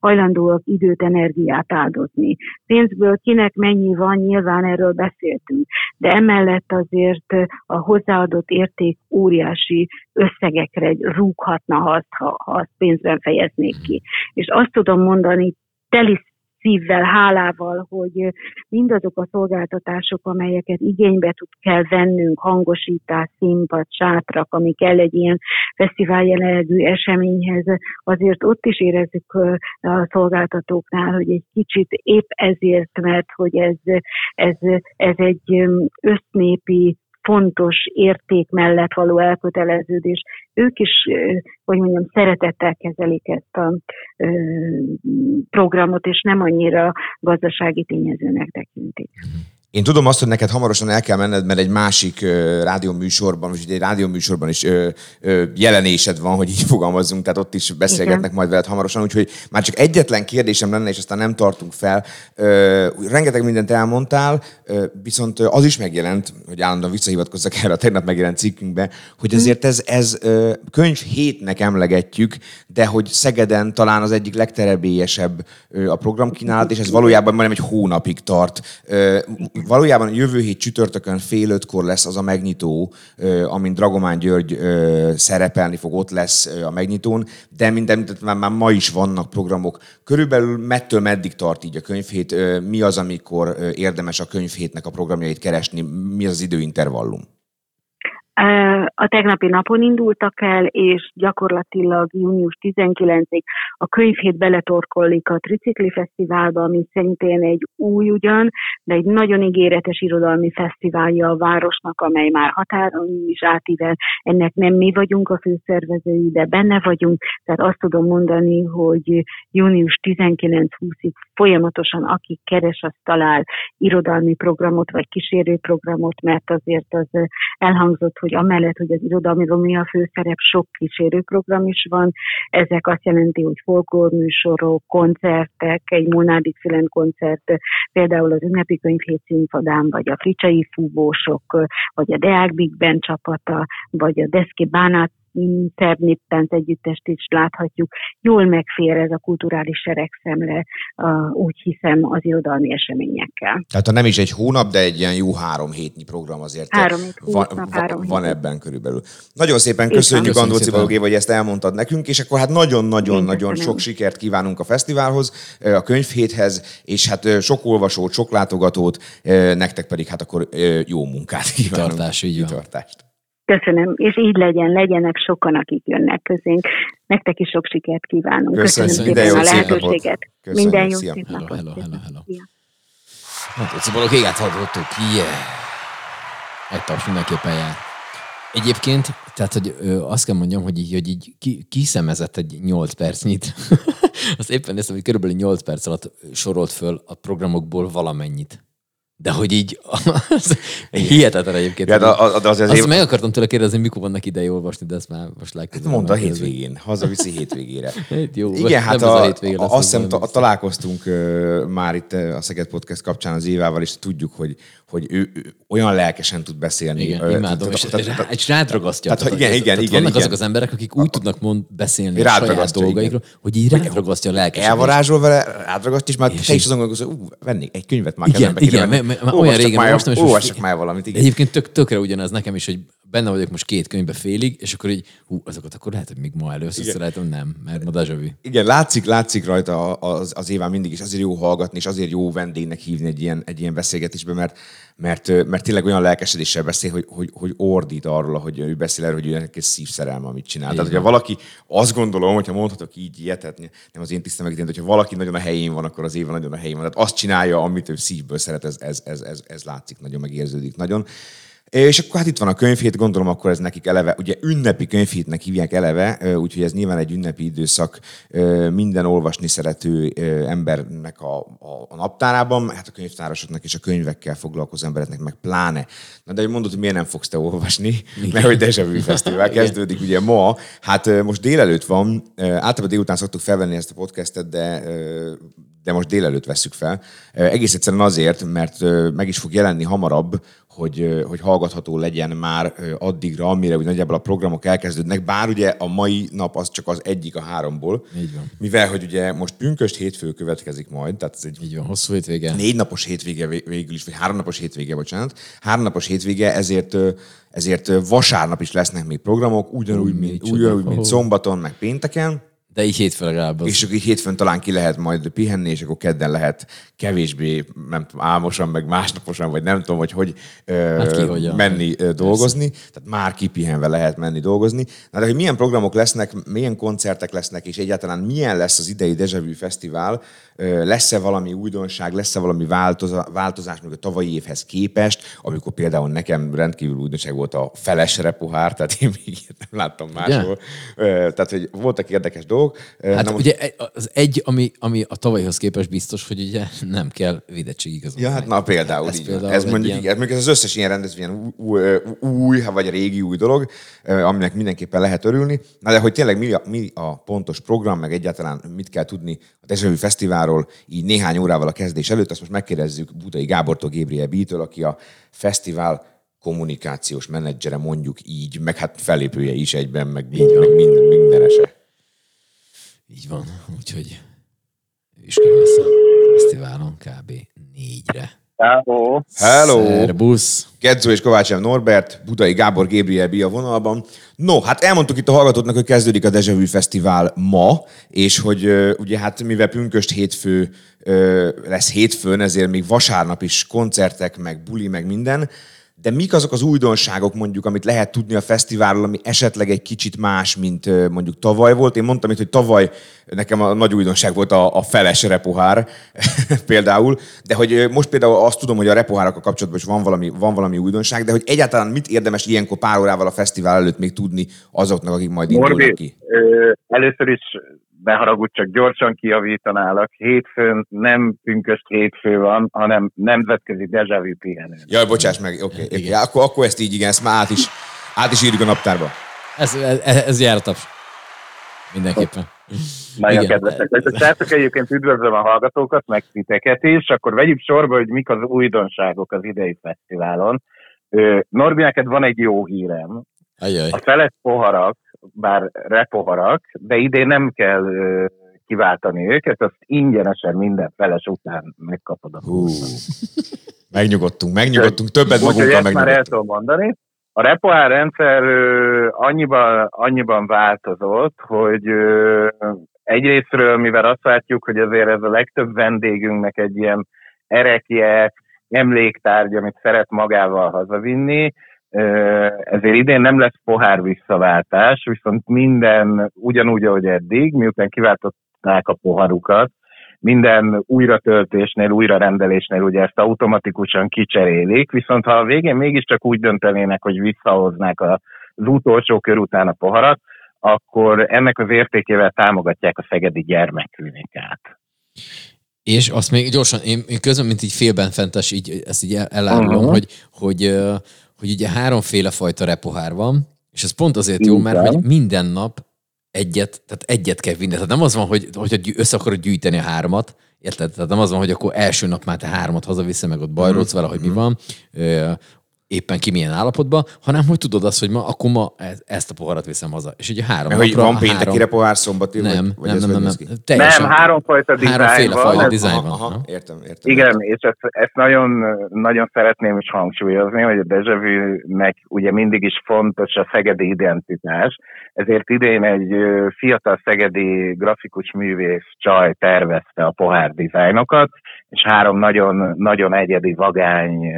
hajlandóak időt, energiát áldozni. Pénzből kinek mennyi van, nyilván erről beszéltünk, de emellett azért a hozzáadott érték óriási összegekre rúghatna, ha azt, ha, ha azt pénzben fejeznék ki. És azt tudom mondani, teli szívvel, hálával, hogy mindazok a szolgáltatások, amelyeket igénybe tud kell vennünk, hangosítás, színpad, sátrak, ami kell egy ilyen fesztivál jellegű eseményhez, azért ott is érezzük a szolgáltatóknál, hogy egy kicsit épp ezért, mert hogy ez, ez, ez egy össznépi fontos érték mellett való elköteleződés. Ők is, hogy mondjam, szeretettel kezelik ezt a programot, és nem annyira gazdasági tényezőnek tekintik. Én tudom azt, hogy neked hamarosan el kell menned, mert egy másik uh, rádióműsorban, vagy egy rádióműsorban is uh, uh, jelenésed van, hogy így fogalmazzunk, tehát ott is beszélgetnek Igen. majd veled hamarosan, úgyhogy már csak egyetlen kérdésem lenne, és aztán nem tartunk fel. Uh, rengeteg mindent elmondtál, uh, viszont az is megjelent, hogy állandóan visszahivatkozzak erre a tegnap megjelent cikkünkbe, hogy azért ez, ez uh, könyv hétnek emlegetjük, de hogy Szegeden talán az egyik legterebélyesebb uh, a programkínálat, és ez valójában majdnem egy hónapig tart. Uh, valójában jövő hét csütörtökön fél ötkor lesz az a megnyitó, amin Dragomán György szerepelni fog, ott lesz a megnyitón, de minden, már, már ma is vannak programok. Körülbelül mettől meddig tart így a könyvhét? Mi az, amikor érdemes a könyvhétnek a programjait keresni? Mi az, az időintervallum? A tegnapi napon indultak el, és gyakorlatilag június 19-ig a könyvhét beletorkollik a Tricikli Fesztiválba, ami szintén egy új ugyan, de egy nagyon ígéretes irodalmi fesztiválja a városnak, amely már határon is átível. Ennek nem mi vagyunk a főszervezői, de benne vagyunk, tehát azt tudom mondani, hogy június 19-20-ig folyamatosan aki keres, az talál irodalmi programot, vagy kísérőprogramot, mert azért az elhangzott, hogy amellett, hogy az irodalmi mi a főszerep, sok kísérőprogram is van. Ezek azt jelenti, hogy folklórműsorok, koncertek, egy Monádi Filen koncert, például az ünnepi könyvhét színfadán, vagy a Fricsai fúvósok, vagy a Deák Big Band csapata, vagy a Deszki Bánát Ternippent együttest is láthatjuk. Jól megfér ez a kulturális seregszemre, úgy hiszem, az irodalmi eseményekkel. Tehát ha nem is egy hónap, de egy ilyen jó három hétnyi program azért három van, hónap, három van ebben körülbelül. Nagyon szépen köszönjük, Andóci Balogé, hogy ezt elmondtad nekünk, és akkor hát nagyon-nagyon-nagyon sok sikert kívánunk a fesztiválhoz, a könyvhéthez, és hát sok olvasót, sok látogatót, nektek pedig hát akkor jó munkát kívánunk. Kitartás, így van. Köszönöm, és így legyen, legyenek sokan, akik jönnek közénk. Nektek is sok sikert kívánunk. Köszönöm, Köszönöm szépen a lehetőséget. Köszönöm, Minden jó szép napot. Hello, hello, hello, hello. Hát, szóval a égát hallottuk, yeah. Egy taps mindenképpen jár. Egyébként, tehát, hogy ö, azt kell mondjam, hogy így, hogy így ki, kiszemezett egy 8 percnyit. azt éppen néztem, hogy körülbelül 8 perc alatt sorolt föl a programokból valamennyit. De hogy így, az hihetetlen egyébként. Ja, de, az, az, az, az azt meg akartam tőle kérdezni, mikor vannak ideje olvasni, de ezt már most Hát legközelebb. mondd a hétvégén, hazaviszi hétvégére. Hát jó, Igen, hát a, a, azt az hiszem, találkoztunk ö, már itt a Szeged Podcast kapcsán az Évával, és tudjuk, hogy, hogy ő, ő olyan lelkesen tud beszélni. Igen, imádom, tehát- és, tehát- tehát- és rádragasztja. tehát, igen, igen, igen, vannak igen. azok az emberek, akik úgy tudnak mond, beszélni a saját dolgaikról, hogy így rádragasztja a lelkesedést. elvarázsol vele, rádragaszt, és már És te is azon gondolkozol, ú, vennék egy könyvet már Igen, igen, Olvassak olyan régen már, olvastam, és olvassak már valamit, igen. Egyébként tök, tökre ugyanaz nekem is, hogy benne vagyok most két könyvbe félig, és akkor így, hú, azokat akkor lehet, hogy még ma először Igen. szeretem, nem, mert ma déjà. Igen, látszik, látszik rajta az, az éván mindig, és azért jó hallgatni, és azért jó vendégnek hívni egy ilyen, egy ilyen beszélgetésbe, mert, mert, mert tényleg olyan lelkesedéssel beszél, hogy, hogy, hogy ordít arról, hogy ő beszél erről, hogy ő neki egy szívszerelme, amit csinál. Tehát, hogyha valaki, azt gondolom, hogyha mondhatok így ilyet, nem az én tisztem megítélni, hogyha valaki nagyon a helyén van, akkor az éve nagyon a helyén van. Tehát azt csinálja, amit ő szívből szeret, ez, ez, ez, ez, ez látszik nagyon, megérződik nagyon. És akkor hát itt van a könyvhét, gondolom akkor ez nekik eleve, ugye ünnepi könyvhétnek hívják eleve, úgyhogy ez nyilván egy ünnepi időszak minden olvasni szerető embernek a, a, a naptárában, hát a könyvtárosoknak és a könyvekkel foglalkozó embereknek meg pláne. Na de hogy mondod, hogy miért nem fogsz te olvasni, mert hogy Deja Vu Fesztivál kezdődik ugye ma, hát most délelőtt van, általában délután szoktuk felvenni ezt a podcastet, de de most délelőtt vesszük fel. Egész egyszerűen azért, mert meg is fog jelenni hamarabb, hogy, hogy hallgatható legyen már addigra, amire úgy nagyjából a programok elkezdődnek, bár ugye a mai nap az csak az egyik a háromból. Így van. Mivel, hogy ugye most pünköst hétfő következik majd, tehát ez egy Így van, hosszú hétvége. négy napos hétvége vé- végül is, vagy három napos hétvége, bocsánat. Három napos hétvége, ezért, ezért vasárnap is lesznek még programok, ugyanúgy, mint, ugyanúgy mint szombaton, meg pénteken. De így hétfő legalább az. És akkor így hétfőn talán ki lehet majd pihenni, és akkor kedden lehet kevésbé, nem tudom, álmosan, meg másnaposan, vagy nem tudom, hogy hogy Hát ki hogyan. menni ö, dolgozni. Tehát már kipihenve lehet menni dolgozni. Na de hogy milyen programok lesznek, milyen koncertek lesznek, és egyáltalán milyen lesz az idei Deja Vu Fesztivál, lesz-e valami újdonság, lesz-e valami változa, változás még a tavalyi évhez képest, amikor például nekem rendkívül újdonság volt a feles repohár, tehát én még nem láttam máshol. Tehát, hogy voltak érdekes dolgok. Hát na most- ugye egy- az egy, ami, ami a tavalyhoz képest biztos, hogy ugye nem kell védettségigazolvány. Ja, hát na például Ez így például ez mondjuk, ilyen- ilyen... ez, ez az összes ilyen rendezvény új, új, vagy régi új dolog, aminek mindenképpen lehet örülni. Na de hogy tényleg mi a, mi a pontos program, meg egyáltalán mit kell tudni a Deja Vu Fesztiválról így néhány órával a kezdés előtt, azt most megkérdezzük Budai Gábortól, Gabriel B-től, aki a fesztivál kommunikációs menedzsere, mondjuk így, meg hát fellépője is egyben, meg, így, meg minden, mindenese. Így van, úgyhogy ő is kell lesz a fesztiválon kb. négyre. Hello. Hello! Szerbusz! Gedzó és Kovács M. Norbert, Budai Gábor Gabriel B. a vonalban. No, hát elmondtuk itt a hallgatóknak, hogy kezdődik a Deja Vu Fesztivál ma, és hogy ugye hát mivel pünköst hétfő lesz hétfőn, ezért még vasárnap is koncertek, meg buli, meg minden. De mik azok az újdonságok mondjuk, amit lehet tudni a fesztiválról, ami esetleg egy kicsit más, mint mondjuk tavaly volt? Én mondtam itt, hogy tavaly nekem a nagy újdonság volt a, a feles repohár például, de hogy most például azt tudom, hogy a repohárakkal kapcsolatban is van valami, van valami újdonság, de hogy egyáltalán mit érdemes ilyenkor pár órával a fesztivál előtt még tudni azoknak, akik majd indulnak Norbi, ki? ö, először is ne haragudj, csak gyorsan kijavítanálak. Hétfőn nem pünköst hétfő van, hanem nemzetközi Deja Vu pihenő. Jaj, bocsáss meg, oké. Okay, okay. akkor, akkor ezt így igen, ezt már át is, át is írjuk a naptárba. Ez, ez, ez jár a taps. Mindenképpen. Nagyon Igen. kedvesek vagytok. Srácok, egyébként üdvözlöm a hallgatókat, meg titeket is. Akkor vegyük sorba, hogy mik az újdonságok az idei fesztiválon. Norbi, neked van egy jó hírem. Ajaj. A feles poharak, bár repoharak, de idén nem kell kiváltani őket, azt ingyenesen minden feles után megkapod a Hú. Megnyugodtunk, megnyugodtunk, többet magunkkal ezt már el megnyugodtunk. tudom mondani. A repoár rendszer annyiban, annyiban változott, hogy egyrésztről, mivel azt látjuk, hogy azért ez a legtöbb vendégünknek egy ilyen erekje, emléktárgy, amit szeret magával hazavinni, ezért idén nem lesz pohár visszaváltás, viszont minden ugyanúgy, ahogy eddig, miután kiváltották a poharukat, minden újratöltésnél, újrarendelésnél ugye ezt automatikusan kicserélik, viszont ha a végén mégiscsak úgy döntenének, hogy visszahoznák az utolsó kör után a poharat, akkor ennek az értékével támogatják a Szegedi Gyermekklinikát. És azt még gyorsan, én, én közben, mint így félben fentes, így, ezt így el- elárulom, Mhm. hogy, hogy, hogy ugye háromféle fajta repohár van, és ez pont azért jó, mert hogy minden nap egyet, tehát egyet kell vinni. Tehát nem az van, hogy, hogy össze akarod gyűjteni a hármat, érted? Tehát nem az van, hogy akkor első nap már te hármat hazaviszed, meg ott bajlódsz vele, hogy mi van, ö, éppen ki milyen állapotban, hanem hogy tudod azt, hogy ma, akkor ma e- ezt a poharat viszem haza. És ugye három Mert hogy napra van a pénteki három... repohár, szombati, Nem, vagy, vagy nem, ez nem, hogy nem, nem. Teljesen. Nem, háromfajta dizájn Háromféle van. fajta ez- dizájn van. aha, aha. értem, értem. Igen, és ezt, ezt nagyon, nagyon szeretném is hangsúlyozni, hogy a Deja Vu-nek ugye mindig is fontos a szegedi identitás, ezért idén egy fiatal szegedi grafikus művész csaj tervezte a pohár dizájnokat, és három nagyon, nagyon egyedi vagány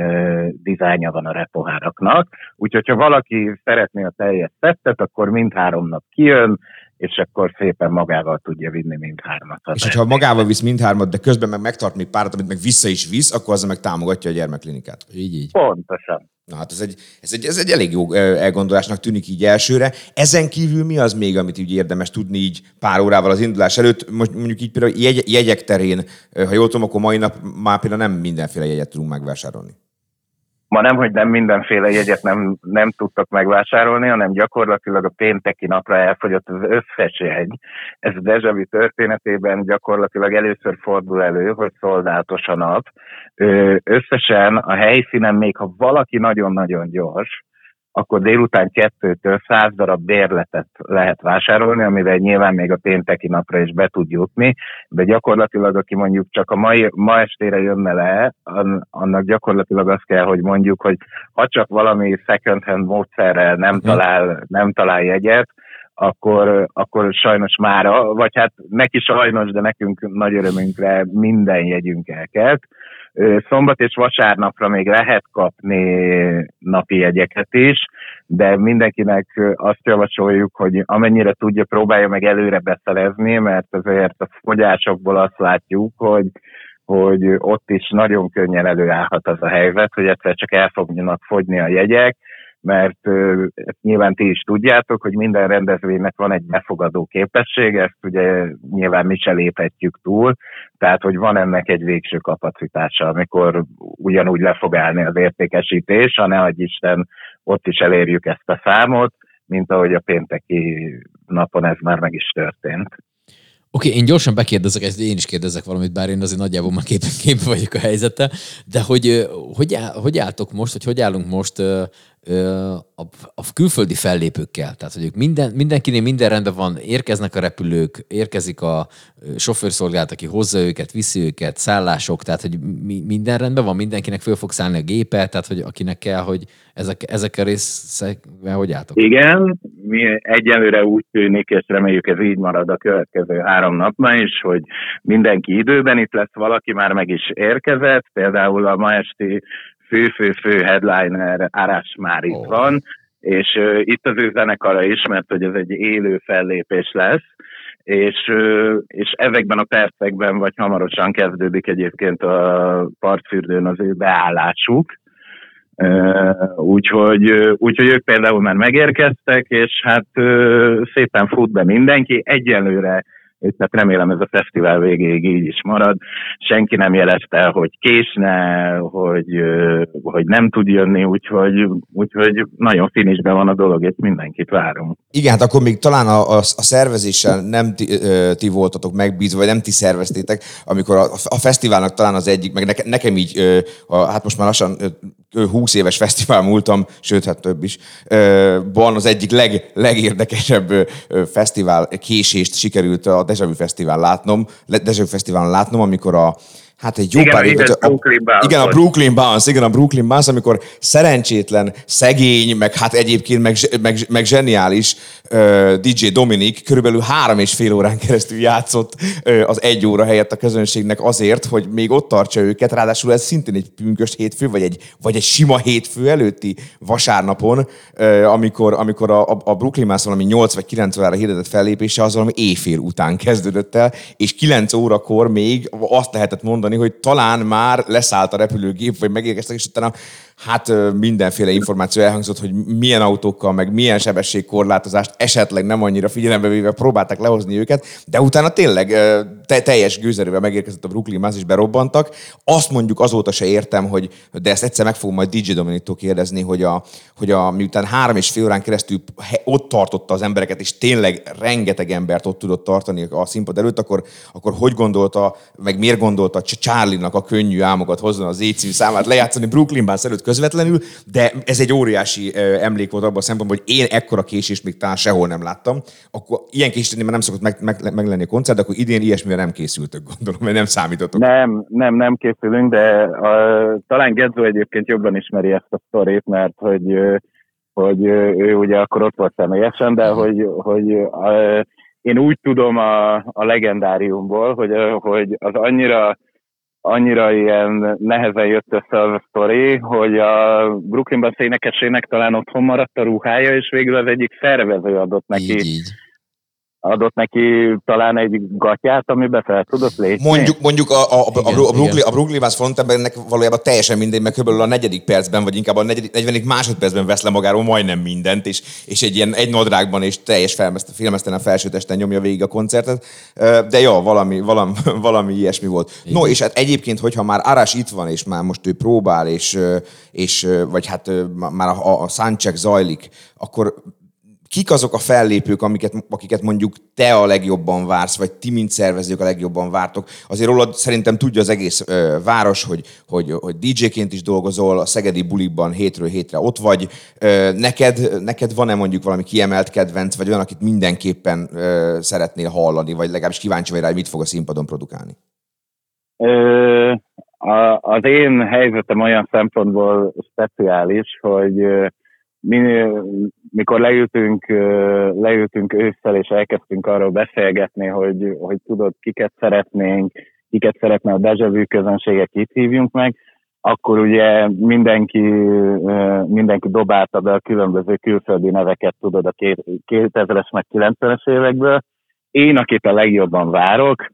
dizájnja van a repoháraknak, úgyhogy ha valaki szeretné a teljes szettet, akkor mindhárom nap kijön, és akkor szépen magával tudja vinni mindhármat. És hogyha magával visz mindhármat, de közben meg megtart még párat, amit meg vissza is visz, akkor azzal meg támogatja a gyermekklinikát. Így, így. Pontosan. Na hát ez egy, ez egy, ez egy elég jó elgondolásnak tűnik így elsőre. Ezen kívül mi az még, amit így érdemes tudni így pár órával az indulás előtt? Most mondjuk így például jegy, jegyek terén, ha jól tudom, akkor mai nap már például nem mindenféle jegyet tudunk megvásárolni. Ma nem, hogy nem mindenféle jegyet nem, nem tudtak megvásárolni, hanem gyakorlatilag a pénteki napra elfogyott az összes jegy. Ez a Deja Vu történetében gyakorlatilag először fordul elő, hogy szoldátos a nap. Összesen a helyszínen még ha valaki nagyon-nagyon gyors, akkor délután kettőtől száz darab bérletet lehet vásárolni, amivel nyilván még a pénteki napra is be tud jutni, de gyakorlatilag, aki mondjuk csak a mai, ma estére jönne le, an- annak gyakorlatilag azt kell, hogy mondjuk, hogy ha csak valami second hand módszerrel nem talál, nem talál jegyet, akkor, akkor sajnos mára, vagy hát neki sajnos, de nekünk nagy örömünkre minden jegyünk elkelt. Szombat és vasárnapra még lehet kapni napi jegyeket is, de mindenkinek azt javasoljuk, hogy amennyire tudja, próbálja meg előre beszerezni, mert azért a fogyásokból azt látjuk, hogy hogy ott is nagyon könnyen előállhat az a helyzet, hogy egyszer csak el fognak fogyni a jegyek, mert nyilván ti is tudjátok, hogy minden rendezvénynek van egy befogadó képessége, ezt ugye nyilván mi se léphetjük túl, tehát hogy van ennek egy végső kapacitása, amikor ugyanúgy le fog állni az értékesítés, ha ne adj Isten, ott is elérjük ezt a számot, mint ahogy a pénteki napon ez már meg is történt. Oké, okay, én gyorsan bekérdezek, ezt én is kérdezek valamit, bár én azért nagyjából már kép, kép vagyok a helyzete, de hogy, hogy, áll, hogy álltok most, vagy hogy állunk most a, a külföldi fellépőkkel? Tehát, hogy ők minden, mindenkinél minden rendben van, érkeznek a repülők, érkezik a sofőrszolgálat, aki hozza őket, viszi őket, szállások, tehát, hogy mi, minden rendben van, mindenkinek föl fog szállni a gépe, tehát, hogy akinek kell, hogy ezek, ezekkel részekkel hogy álltok? Igen, mi egyelőre úgy tűnik, és reméljük ez így marad a következő három napban is, hogy mindenki időben itt lesz, valaki már meg is érkezett, például a ma esti fő-fő-fő headliner Árás már itt Ó. van, és uh, itt az ő zenekara is, mert hogy ez egy élő fellépés lesz, és, uh, és ezekben a percekben, vagy hamarosan kezdődik egyébként a partfürdőn az ő beállásuk, Uh, úgyhogy, úgyhogy ők például már megérkeztek, és hát uh, szépen fut be mindenki. Egyelőre, és hát remélem ez a fesztivál végéig így is marad, senki nem jelezte el, hogy késne, hogy, hogy nem tud jönni, úgyhogy, úgyhogy nagyon finisben van a dolog, és mindenkit várunk. Igen, hát akkor még talán a, a, a szervezéssel nem ti, ö, ti voltatok megbízva, vagy nem ti szerveztétek, amikor a, a fesztiválnak talán az egyik, meg neke, nekem így, ö, a, hát most már lassan 20 éves fesztivál múltam, sőt, hát több is, ö, van az egyik leg, legérdekesebb fesztivál késést sikerült a Deja Vu Fesztivál látnom, Le- Deja Vu Fesztiválon látnom, amikor a Hát egy jó Igen, pár híres a, igen, a. Brooklyn Bounce, igen, a Brooklyn Bounce, amikor szerencsétlen, szegény, meg hát egyébként meg, meg, meg zseniális DJ Dominik körülbelül három és fél órán keresztül játszott az egy óra helyett a közönségnek azért, hogy még ott tartsa őket, ráadásul ez szintén egy pünkös hétfő, vagy egy, vagy egy sima hétfő előtti vasárnapon, amikor, amikor a, a, Brooklyn Bounce valami 8 vagy 9 órára hirdetett fellépése az valami éjfél után kezdődött el, és 9 órakor még azt lehetett mondani, hogy talán már leszállt a repülőgép, vagy megérkeztek, és utána hát mindenféle információ elhangzott, hogy milyen autókkal, meg milyen sebességkorlátozást esetleg nem annyira figyelembe véve próbálták lehozni őket, de utána tényleg te, teljes gőzerővel megérkezett a Brooklyn Mass és berobbantak. Azt mondjuk azóta se értem, hogy, de ezt egyszer meg fogom majd DJ Dominiktól kérdezni, hogy, a, hogy a, miután három és fél órán keresztül ott tartotta az embereket, és tényleg rengeteg embert ott tudott tartani a színpad előtt, akkor, akkor hogy gondolta, meg miért gondolta Charlie-nak a könnyű álmokat hozzon az Z című számát lejátszani Brooklyn Bands előtt közvetlenül, de ez egy óriási emlék volt abban a szempontból, hogy én ekkora késést még talán sehol nem láttam. Akkor ilyen késést már nem szokott meg, meg, meg lenni a koncert, de akkor idén ilyesmire nem készültök, gondolom, mert nem számítottok. Nem, nem, nem készülünk, de uh, talán Gedzo egyébként jobban ismeri ezt a sztorit, mert hogy, hogy ő ugye akkor ott volt személyesen, de hogy, hogy uh, én úgy tudom a, a legendáriumból, hogy, hogy az annyira annyira ilyen nehezen jött össze a sztori, hogy a Brooklynban szénekesének talán otthon maradt a ruhája, és végül az egyik szervező adott neki Így, így. Adott neki talán egy gatyát, amiben fel tudott lépni. Mondjuk, mondjuk a, a, a, Igen, a, Brooklyn, igen. a Brooklyn frontembernek valójában teljesen mindegy, mert kb. a negyedik percben, vagy inkább a negyedik, 40. másodpercben vesz le magáról majdnem mindent, és, és egy ilyen egy nadrágban és teljes filmesztelen felsőtesten nyomja végig a koncertet. De ja, valami, valami, valami ilyesmi volt. No, és hát egyébként, hogyha már Arás itt van, és már most ő próbál, és, és vagy hát már a, a soundcheck zajlik, akkor kik azok a fellépők, amiket, akiket mondjuk te a legjobban vársz, vagy ti, mint szervezők a legjobban vártok? Azért rólad szerintem tudja az egész ö, város, hogy, hogy, hogy DJ-ként is dolgozol, a szegedi bulikban hétről hétre ott vagy. Ö, neked, neked van-e mondjuk valami kiemelt kedvenc, vagy olyan, akit mindenképpen ö, szeretnél hallani, vagy legalábbis kíváncsi vagy rá, hogy mit fog a színpadon produkálni? Ö, a, az én helyzetem olyan szempontból speciális, hogy ö, mi, mikor leültünk, leültünk ősszel, és elkezdtünk arról beszélgetni, hogy, hogy tudod, kiket szeretnénk, kiket szeretne a Deja Vu közönséget itt hívjunk meg, akkor ugye mindenki, mindenki dobálta be a különböző külföldi neveket, tudod, a két- 2000-es meg 90-es évekből. Én, akit a legjobban várok,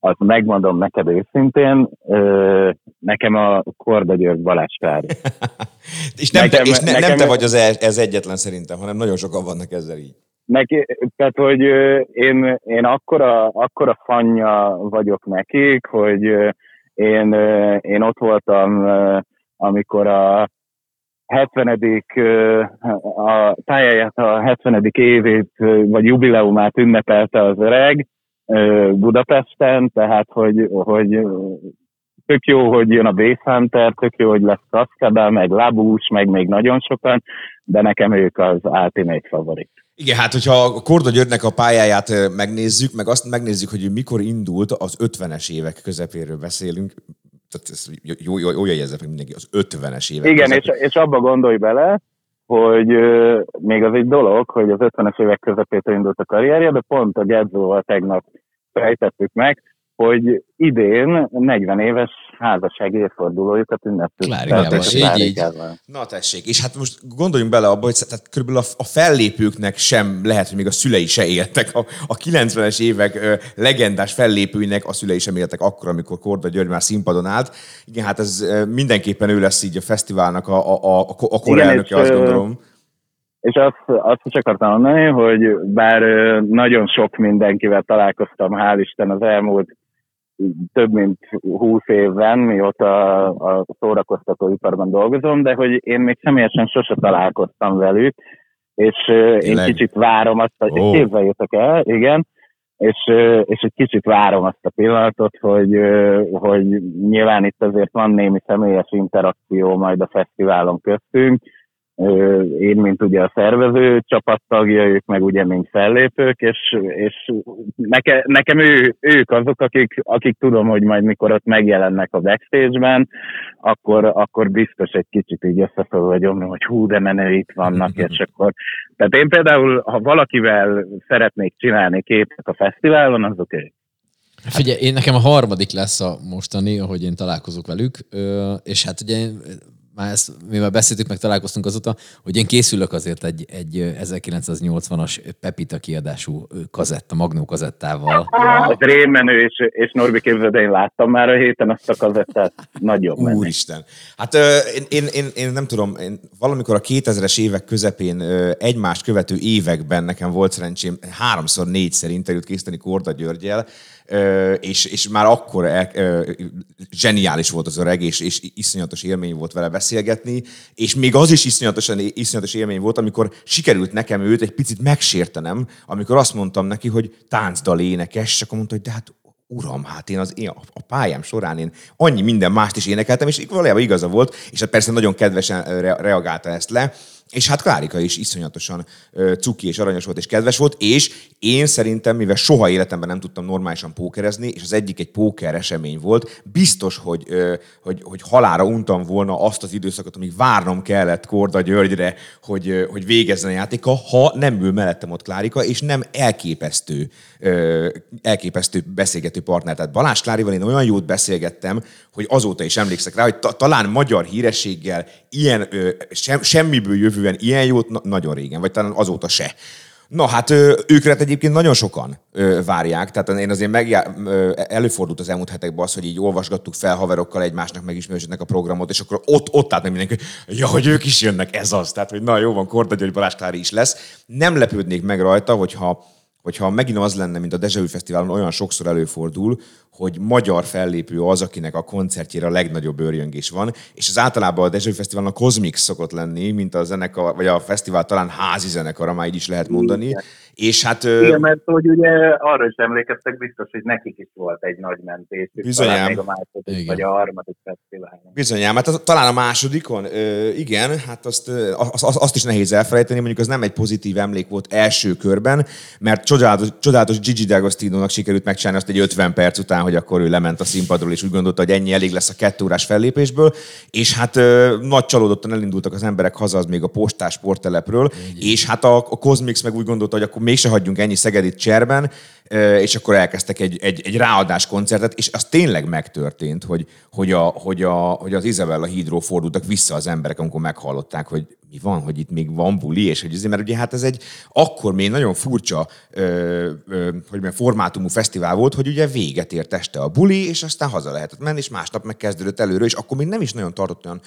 azt megmondom neked őszintén, ö, nekem a Korda György Balázs Kári. és nem, Nekem- te, és ne, nem nekem- te vagy az ez egyetlen szerintem, hanem nagyon sokan vannak ezzel így. Neki, tehát, hogy én, én akkora, akkora fanya vagyok nekik, hogy én, én ott voltam, amikor a 70. ö, a pályáját, a 70. évét, vagy jubileumát ünnepelte az öreg Budapesten, tehát, hogy, hogy tök jó, hogy jön a Base Hunter, tök jó, hogy lesz Kaszkada, meg Labus, meg még nagyon sokan, de nekem ők az ultimate favorit. Igen, hát hogyha a Korda Györgynek a pályáját megnézzük, meg azt megnézzük, hogy mikor indult, az 50-es évek közepéről beszélünk, tehát ez jó, jó, jó jegyezze meg mindenki, az 50-es évek Igen, és, és abba gondolj bele, hogy még az egy dolog, hogy az 50-es évek közepétől indult a karrierje, de pont a Gedzóval tegnap fejtettük meg, hogy idén 40 éves házassági évfordulójukat ünneptük. Klárikával. Tehát, Így, így. Na tessék, és hát most gondoljunk bele abba, hogy tehát körülbelül a, a fellépőknek sem lehet, hogy még a szülei se éltek. A, a 90-es évek ö, legendás fellépőinek a szülei sem éltek akkor, amikor Korda György már színpadon állt. Igen, hát ez mindenképpen ő lesz így a fesztiválnak a, a, a, a korelnöke, és, azt gondolom. És azt, azt is akartam mondani, hogy bár nagyon sok mindenkivel találkoztam, hál' Isten az elmúlt több mint 20 évben, mióta a szórakoztatóiparban dolgozom, de hogy én még személyesen sose találkoztam velük, és ö, én Tényleg? kicsit várom azt, hogy oh. képzeljétek el, igen, és, és egy kicsit várom azt a pillanatot, hogy, hogy nyilván itt azért van némi személyes interakció majd a fesztiválon köztünk, én, mint ugye a szervező csapattagja, ők meg ugye, mint fellépők, és, és neke, nekem ő, ők azok, akik, akik tudom, hogy majd mikor ott megjelennek a backstage-ben, akkor, akkor biztos egy kicsit így össze fog vagyom, hogy hú, de menő itt vannak, és akkor... Tehát én például, ha valakivel szeretnék csinálni képet a fesztiválon, azok ők. Figyelj, én nekem a harmadik lesz a mostani, ahogy én találkozok velük, és hát ugye már ezt, mivel beszéltük, meg találkoztunk azóta, hogy én készülök azért egy, egy 1980-as Pepita kiadású kazetta, Magnó kazettával. Az rémmenő, és, és Norbi képzeld, én láttam már a héten azt a kazettát. Nagyon menő. Úristen. Hát én, én, én, én nem tudom, én valamikor a 2000-es évek közepén egymást követő években nekem volt szerencsém háromszor, négyszer interjút készíteni Korda Györgyel, és, és már akkor el, zseniális volt az öreg, és, és iszonyatos élmény volt vele beszélgetni, és még az is iszonyatosan, iszonyatos élmény volt, amikor sikerült nekem őt egy picit megsértenem, amikor azt mondtam neki, hogy táncdal énekes, és akkor mondta, hogy de hát uram, hát én az én, a pályám során én annyi minden mást is énekeltem, és valójában igaza volt, és hát persze nagyon kedvesen re- reagálta ezt le, és hát Klárika is iszonyatosan cuki és aranyos volt és kedves volt, és én szerintem, mivel soha életemben nem tudtam normálisan pókerezni, és az egyik egy póker esemény volt, biztos, hogy, hogy, hogy halára untam volna azt az időszakot, amíg várnom kellett Korda Györgyre, hogy, hogy végezzen a játéka, ha nem ül mellettem ott Klárika, és nem elképesztő, elképesztő beszélgető partner. Tehát Balázs Klárival én olyan jót beszélgettem, hogy azóta is emlékszek rá, hogy ta- talán magyar hírességgel ilyen sem, semmiből jövően ilyen jót na- nagyon régen, vagy talán azóta se. Na hát ö, őket egyébként nagyon sokan ö, várják, tehát én azért meg, előfordult az elmúlt hetekben az, hogy így olvasgattuk fel haverokkal egymásnak megismerősödnek a programot, és akkor ott, ott állt meg mindenki, ja, hogy ők is jönnek, ez az. Tehát, hogy na jó van, Korda György Balázs Klári is lesz. Nem lepődnék meg rajta, hogyha hogyha megint az lenne, mint a Vu Fesztiválon olyan sokszor előfordul, hogy magyar fellépő az, akinek a koncertjére a legnagyobb őrjöngés van, és az általában a Vu Fesztiválon a Cosmix szokott lenni, mint a zenekar, vagy a fesztivál talán házi zenekar, már így is lehet mondani. Igen. És hát ö, Igen, mert hogy ugye arra is emlékeztek biztos, hogy nekik is volt egy nagy mentés. Bizonyám. Talán még a második Igen. vagy a harmadik fesztiválon. Bizonyám, hát az, talán a másodikon, ö, igen, hát azt, az, az, azt is nehéz elfelejteni, mondjuk az nem egy pozitív emlék volt első körben, mert csodálatos, csodálatos Gigi D'Agostino-nak sikerült megcsinálni azt egy 50 perc után, hogy akkor ő lement a színpadról, és úgy gondolta, hogy ennyi elég lesz a kettő órás fellépésből, és hát ö, nagy csalódottan elindultak az emberek haza, az még a postás sporttelepről, és hát a, a Cosmix meg úgy gondolta, hogy akkor mégse hagyjunk ennyi Szegedit cserben, és akkor elkezdtek egy, egy, egy ráadás koncertet, és az tényleg megtörtént, hogy, hogy, a, hogy, a, hogy az Izabella hídról fordultak vissza az emberek, amikor meghallották, hogy mi van, hogy itt még van buli, és hogy azért, mert ugye hát ez egy akkor még nagyon furcsa ö, ö, hogy mondjam, formátumú fesztivál volt, hogy ugye véget ért este a buli, és aztán haza lehetett menni, és másnap megkezdődött előről, és akkor még nem is nagyon tartott olyan,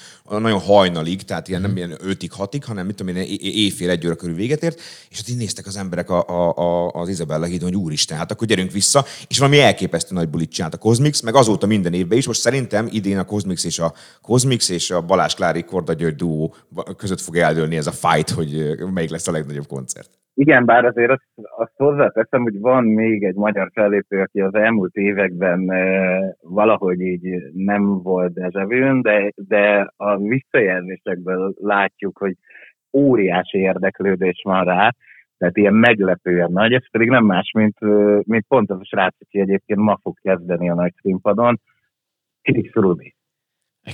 nagyon hajnalig, tehát ilyen nem ilyen 5-ig, 6-ig, hanem mit tudom én, éjfél egy óra körül véget ért, és ott így néztek az emberek a, a, a, az Izabella hídon, hogy úristen, hát akkor gyerünk vissza, és valami elképesztő nagy bulit csinált a Cosmix, meg azóta minden évben is, most szerintem idén a Cosmix és a Cosmix és a Balázs Klári Korda György duó között fog eldőlni ez a fight, hogy melyik lesz a legnagyobb koncert. Igen, bár azért azt, azt hozzáteszem, hogy van még egy magyar fellépő, aki az elmúlt években e, valahogy így nem volt dezsevőn, de, de a visszajelzésekből látjuk, hogy óriási érdeklődés van rá, tehát ilyen meglepően nagy, ez pedig nem más, mint, mint pont az a srác, aki egyébként ma fog kezdeni a nagy színpadon, Chris Rudy.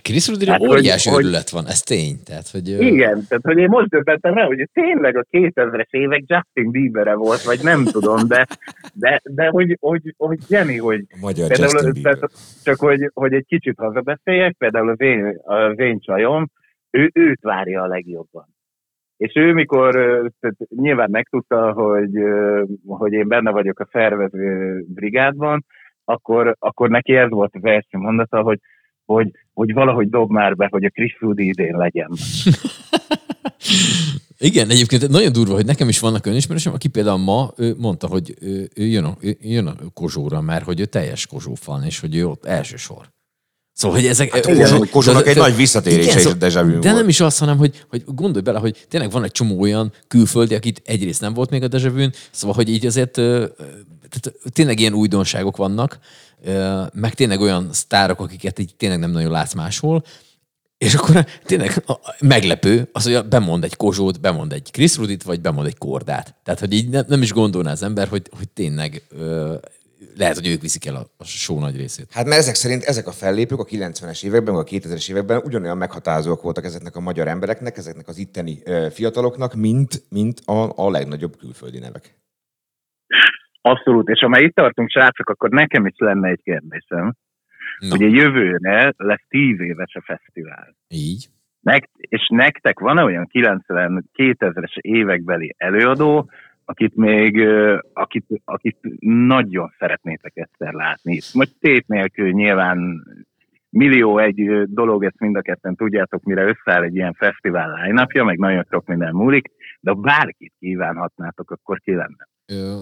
Chris Rudira Hát, óriási hogy- örület van, ez tény. Tehát, hogy, Igen, tehát hogy én most döbbentem rá, hogy tényleg a 2000-es évek Justin Bieber volt, vagy nem tudom, de, de, de hogy, hogy, hogy Jenny, hogy A magyar például, Justin Bieber. tehát, csak hogy, hogy egy kicsit hazabeszéljek, például az én, az én csajom, ő, őt várja a legjobban. És ő mikor tehát nyilván megtudta, hogy, hogy én benne vagyok a szervező brigádban, akkor, akkor neki ez volt az első mondata, hogy, hogy, hogy valahogy dob már be, hogy a Chris Rudy idén legyen. Igen, egyébként nagyon durva, hogy nekem is vannak olyan ismerősöm, aki például ma ő mondta, hogy ő, jön, a, ő jön a Kozsóra, mert hogy ő teljes Kozsó fan, és hogy ő ott első sor. Szóval, hogy ezek... Hát, Kozsó- Kozsónak egy nagy visszatérése és déjà vu De volt. nem is az, hanem, hogy, hogy gondolj bele, hogy tényleg van egy csomó olyan külföldi, akit egyrészt nem volt még a vu szóval, hogy így azért tehát tényleg ilyen újdonságok vannak, meg tényleg olyan sztárok, akiket így tényleg nem nagyon látsz máshol, és akkor tényleg meglepő az, hogy bemond egy Kozsót, bemond egy Chris Rudit, vagy bemond egy Kordát. Tehát, hogy így nem, nem is gondolná az ember, hogy, hogy tényleg lehet, hogy ők viszik el a, a show nagy részét. Hát mert ezek szerint ezek a fellépők a 90-es években, vagy a 2000-es években ugyanolyan meghatározóak voltak ezeknek a magyar embereknek, ezeknek az itteni ö, fiataloknak, mint, mint a, a legnagyobb külföldi nevek. Abszolút, és ha már itt tartunk, srácok, akkor nekem is lenne egy kérdésem. Na, Ugye jövőre lesz tíz éves a fesztivál. így. Nek, és nektek van olyan 90 2000-es évekbeli előadó, akit még, akit, akit nagyon szeretnétek egyszer látni. Most tét nélkül nyilván millió egy dolog, ezt mind a ketten tudjátok, mire összeáll egy ilyen fesztivál line meg nagyon sok minden múlik, de ha bárkit kívánhatnátok, akkor ki lenne. Ö,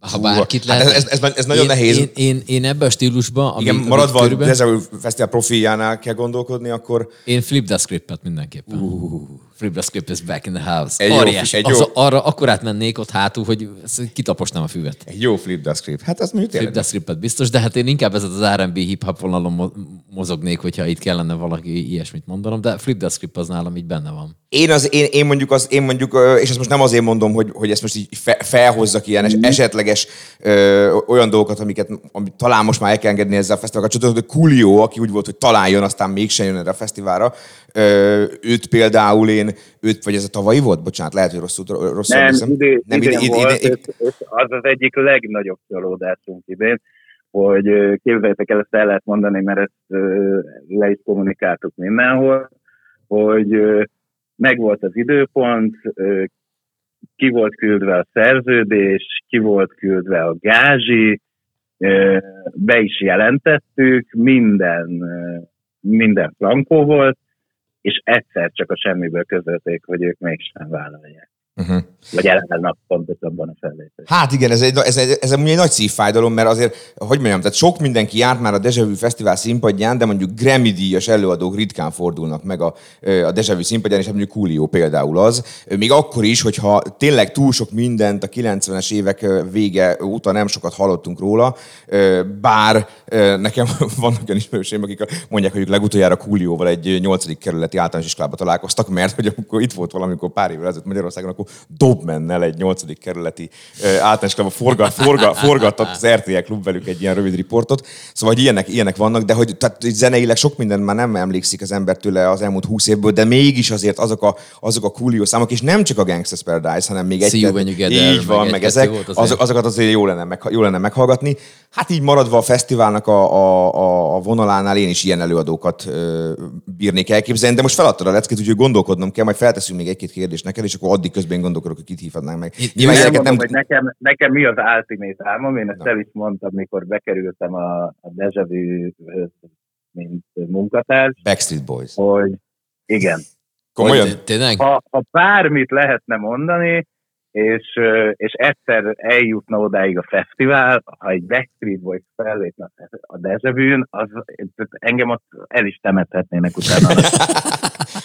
ha bárkit hát lehet. ez- ez- ez- ez nagyon én, nehéz. Én, én, én ebben a stílusban, ami, Igen, maradva a Deja Vu Fesztivál profiljánál kell gondolkodni, akkor Én Flip the Scriptet mindenképpen. Uh. The Script is back in the house. Egy jó- Óriási. egy Az, jó- arra akkor átmennék ott hátul, hogy kitaposnám a füvet. egy jó the script. Hát az mondjuk the Scriptet biztos, de hát én inkább ez az R&B hip-hop vonalon mo- mozognék, hogyha itt kellene valaki ilyesmit mondanom, de the Script az nálam így benne van. Én, az, én, én mondjuk, az, én mondjuk, és ezt most nem azért mondom, hogy, hogy ezt most így fe, felhozzak ilyen es, esetleges ö, olyan dolgokat, amiket amit talán most már el kell engedni ezzel a fesztivál kapcsolatban, hogy Coolio, aki úgy volt, hogy talán jön, aztán mégsem jön erre a fesztiválra, őt például én, őt, vagy ez a tavalyi volt? Bocsánat, lehet, hogy rosszul, rosszul Nem, idén, nem idén, ide- volt, ide- és, és az az egyik legnagyobb csalódásunk idén, hogy képzeljétek el, ezt el lehet mondani, mert ezt le is kommunikáltuk mindenhol, hogy ö, megvolt az időpont, ki volt küldve a szerződés, ki volt küldve a gázsi, be is jelentettük, minden, minden frankó volt, és egyszer csak a semmiből közölték, hogy ők mégsem vállalják. Uh-huh. Vagy ellenállnak pontosabban a fellépés. Hát igen, ez egy, ez, egy, ez egy, egy nagy szívfájdalom, mert azért, hogy mondjam, tehát sok mindenki járt már a Deja Vu Fesztivál színpadján, de mondjuk Grammy díjas előadók ritkán fordulnak meg a, a Deja Vu színpadján, és hát mondjuk Coolio például az. Még akkor is, hogyha tényleg túl sok mindent a 90-es évek vége óta nem sokat hallottunk róla, bár nekem vannak olyan ismerőseim, akik mondják, hogy legutoljára Coolioval egy 8. kerületi általános iskolába találkoztak, mert hogy amikor itt volt valamikor pár évvel ezelőtt Magyarországon, akkor Dobmennel egy 8. kerületi általános iskolába forgat, forgat, forgattak az RTL klub velük egy ilyen rövid riportot. Szóval, hogy ilyenek, ilyenek vannak, de hogy tehát, zeneileg sok minden már nem emlékszik az ember tőle az elmúlt 20 évből, de mégis azért azok a, azok a coolio számok, és nem csak a Gangsta's Paradise, hanem még egy így van, meg meg, ezek, azért. azok, azokat azért jó lenne, meg, jó lenne meghallgatni. Hát így maradva a fesztiválnak a, a, a, a vonalánál én is ilyen előadókat ö, bírnék elképzelni, de most feladtad a leckét, úgyhogy gondolkodnom kell, majd felteszünk még egy-két kérdést neked, és akkor addig közben én gondolkodok, hogy kit hívhatnánk meg. Itt- Nyilván ilyeneket elmondom, nem, hogy nekem, nekem mi az ultimate álmom, én ezt el is mondtam, mikor bekerültem a, a Deja vu mint munkatárs, Backstreet Boys. hogy igen, Komolyan? Hogy Tényleg? ha, ha bármit lehetne mondani, és, és egyszer eljutna odáig a fesztivál, ha egy Backstreet Boys fellépne a Deja Vu-n, az engem ott el is temethetnének utána.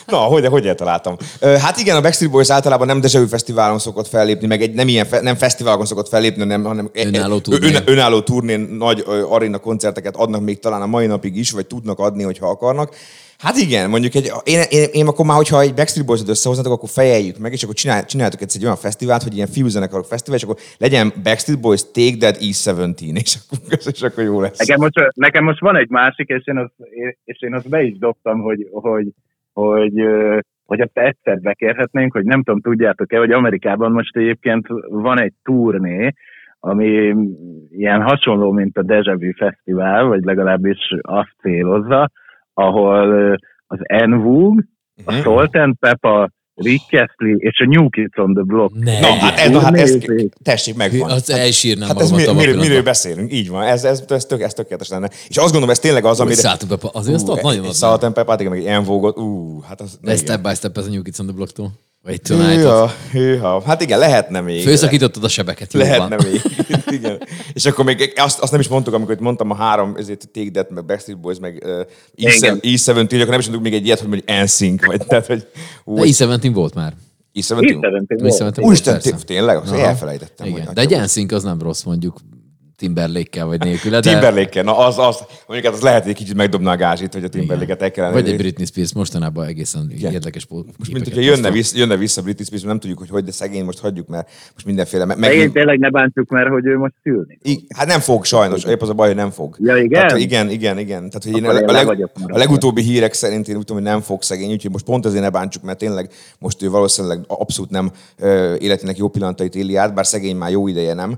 Na, hogy, hogy eltaláltam. Hát igen, a Backstreet Boys általában nem Deja Fesztiválon szokott fellépni, meg egy nem ilyen fe, nem fesztiválon szokott fellépni, hanem, hanem Önálló ö- turnén. Ön, önálló turnén nagy aréna koncerteket adnak még talán a mai napig is, vagy tudnak adni, hogyha akarnak. Hát igen, mondjuk egy, én, én, én akkor már, hogyha egy Backstreet Boys-ot összehoznátok, akkor fejeljük meg, és akkor csinál, csináltok egyszer egy olyan fesztivált, hogy ilyen fiúzenekarok fesztivál, és akkor legyen Backstreet Boys Take That E17, és akkor, és akkor jó lesz. Nekem most, nekem most van egy másik, és én azt, és én azt be is dobtam, hogy, hogy, hogy, hogy azt egyszer bekérhetnénk, hogy nem tudom, tudjátok-e, hogy Amerikában most egyébként van egy turné, ami ilyen hasonló, mint a Deja Vu Fesztivál, vagy legalábbis azt célozza, ahol az Envug, a Mhm. Salt and Pepper, Rick Astley és a New Kids on the Block. Ne, Na, hát, ez, na, hát ez, tessék, megvan. az elsírnám Hát ez mi, miről, miről beszélünk? Így van, ez, ez, ez, tök, ez tökéletes lenne. És azt gondolom, ez tényleg az, amire... szálltunk be, azért azt nagyon and Pepper, igen, meg ilyen vogot, ú, hát az... De step by step ez a New Kids on the Blocktól. Vagy Hűha, hűha. Hát igen, lehetne még. Főszakítottad a sebeket, Lehetne van. még. igen. És akkor még azt, azt nem is mondtuk, amikor itt mondtam a három, ezért Take That, meg Backstreet Boys, meg uh, Igen. E17, akkor nem is mondtuk még egy ilyet, hogy mondjuk NSYNC, vagy tehát, hogy ú, De E17 volt már. E17. Itt E17 volt. Úristen, tényleg? Azt elfelejtettem. Igen. De egy NSYNC az nem rossz, mondjuk Timberlake-kel vagy nélküle. De... Timberlake, na az, az, mondjuk hát az lehet, hogy egy kicsit megdobna a gázsit, hogy a Timberlake-et el kellene. Vagy egy Britney Spears mostanában egészen Igen. érdekes Most mint hogyha jönne, vissza, jönne vissza Britney Spears, nem tudjuk, hogy hogy, de szegény most hagyjuk, mert most mindenféle... Meg, meg, tényleg ne bántsuk, mert hogy ő most szülni. I- Hát nem fog sajnos, épp az a baj, hogy nem fog. Ja, igen? Tehát, igen, igen, igen. Tehát, hogy én a, leg, vagyok a legutóbbi hírek szerint én úgy tudom, hogy nem fog szegény, úgyhogy most pont ezért ne bántsuk, mert tényleg most ő valószínűleg abszolút nem életének jó pillanatait éli át, bár szegény már jó ideje nem.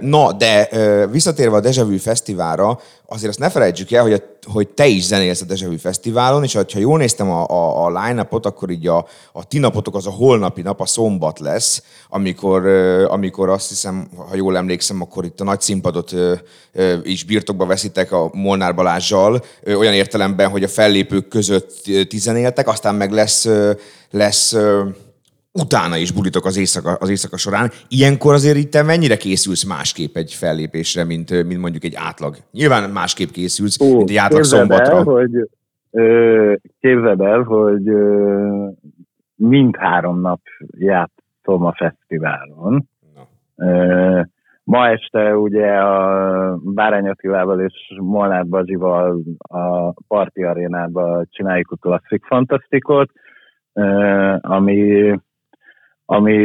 Na, de visszatérve a Deja Vu Fesztiválra, azért azt ne felejtsük el, hogy, a, hogy te is zenélsz a Deja Vu Fesztiválon, és ha jól néztem a, a, a line-upot, akkor így a, a ti napotok az a holnapi nap, a szombat lesz, amikor, amikor azt hiszem, ha jól emlékszem, akkor itt a nagy színpadot is birtokba veszitek a Molnár Balázsjal, olyan értelemben, hogy a fellépők között ti zenéltek, aztán meg lesz, lesz utána is bulitok az éjszaka, az éjszaka során. Ilyenkor azért itt te mennyire készülsz másképp egy fellépésre, mint, mint mondjuk egy átlag? Nyilván másképp készülsz, Ó, mint egy átlag szombatra. El, hogy, ö, képzeld el, hogy ö, mindhárom nap játszom a fesztiválon. Ö, ma este ugye a Bárány Attilával és Molnár Bazsival a Parti Arénában csináljuk a Klasszik Fantasztikot, ami, ami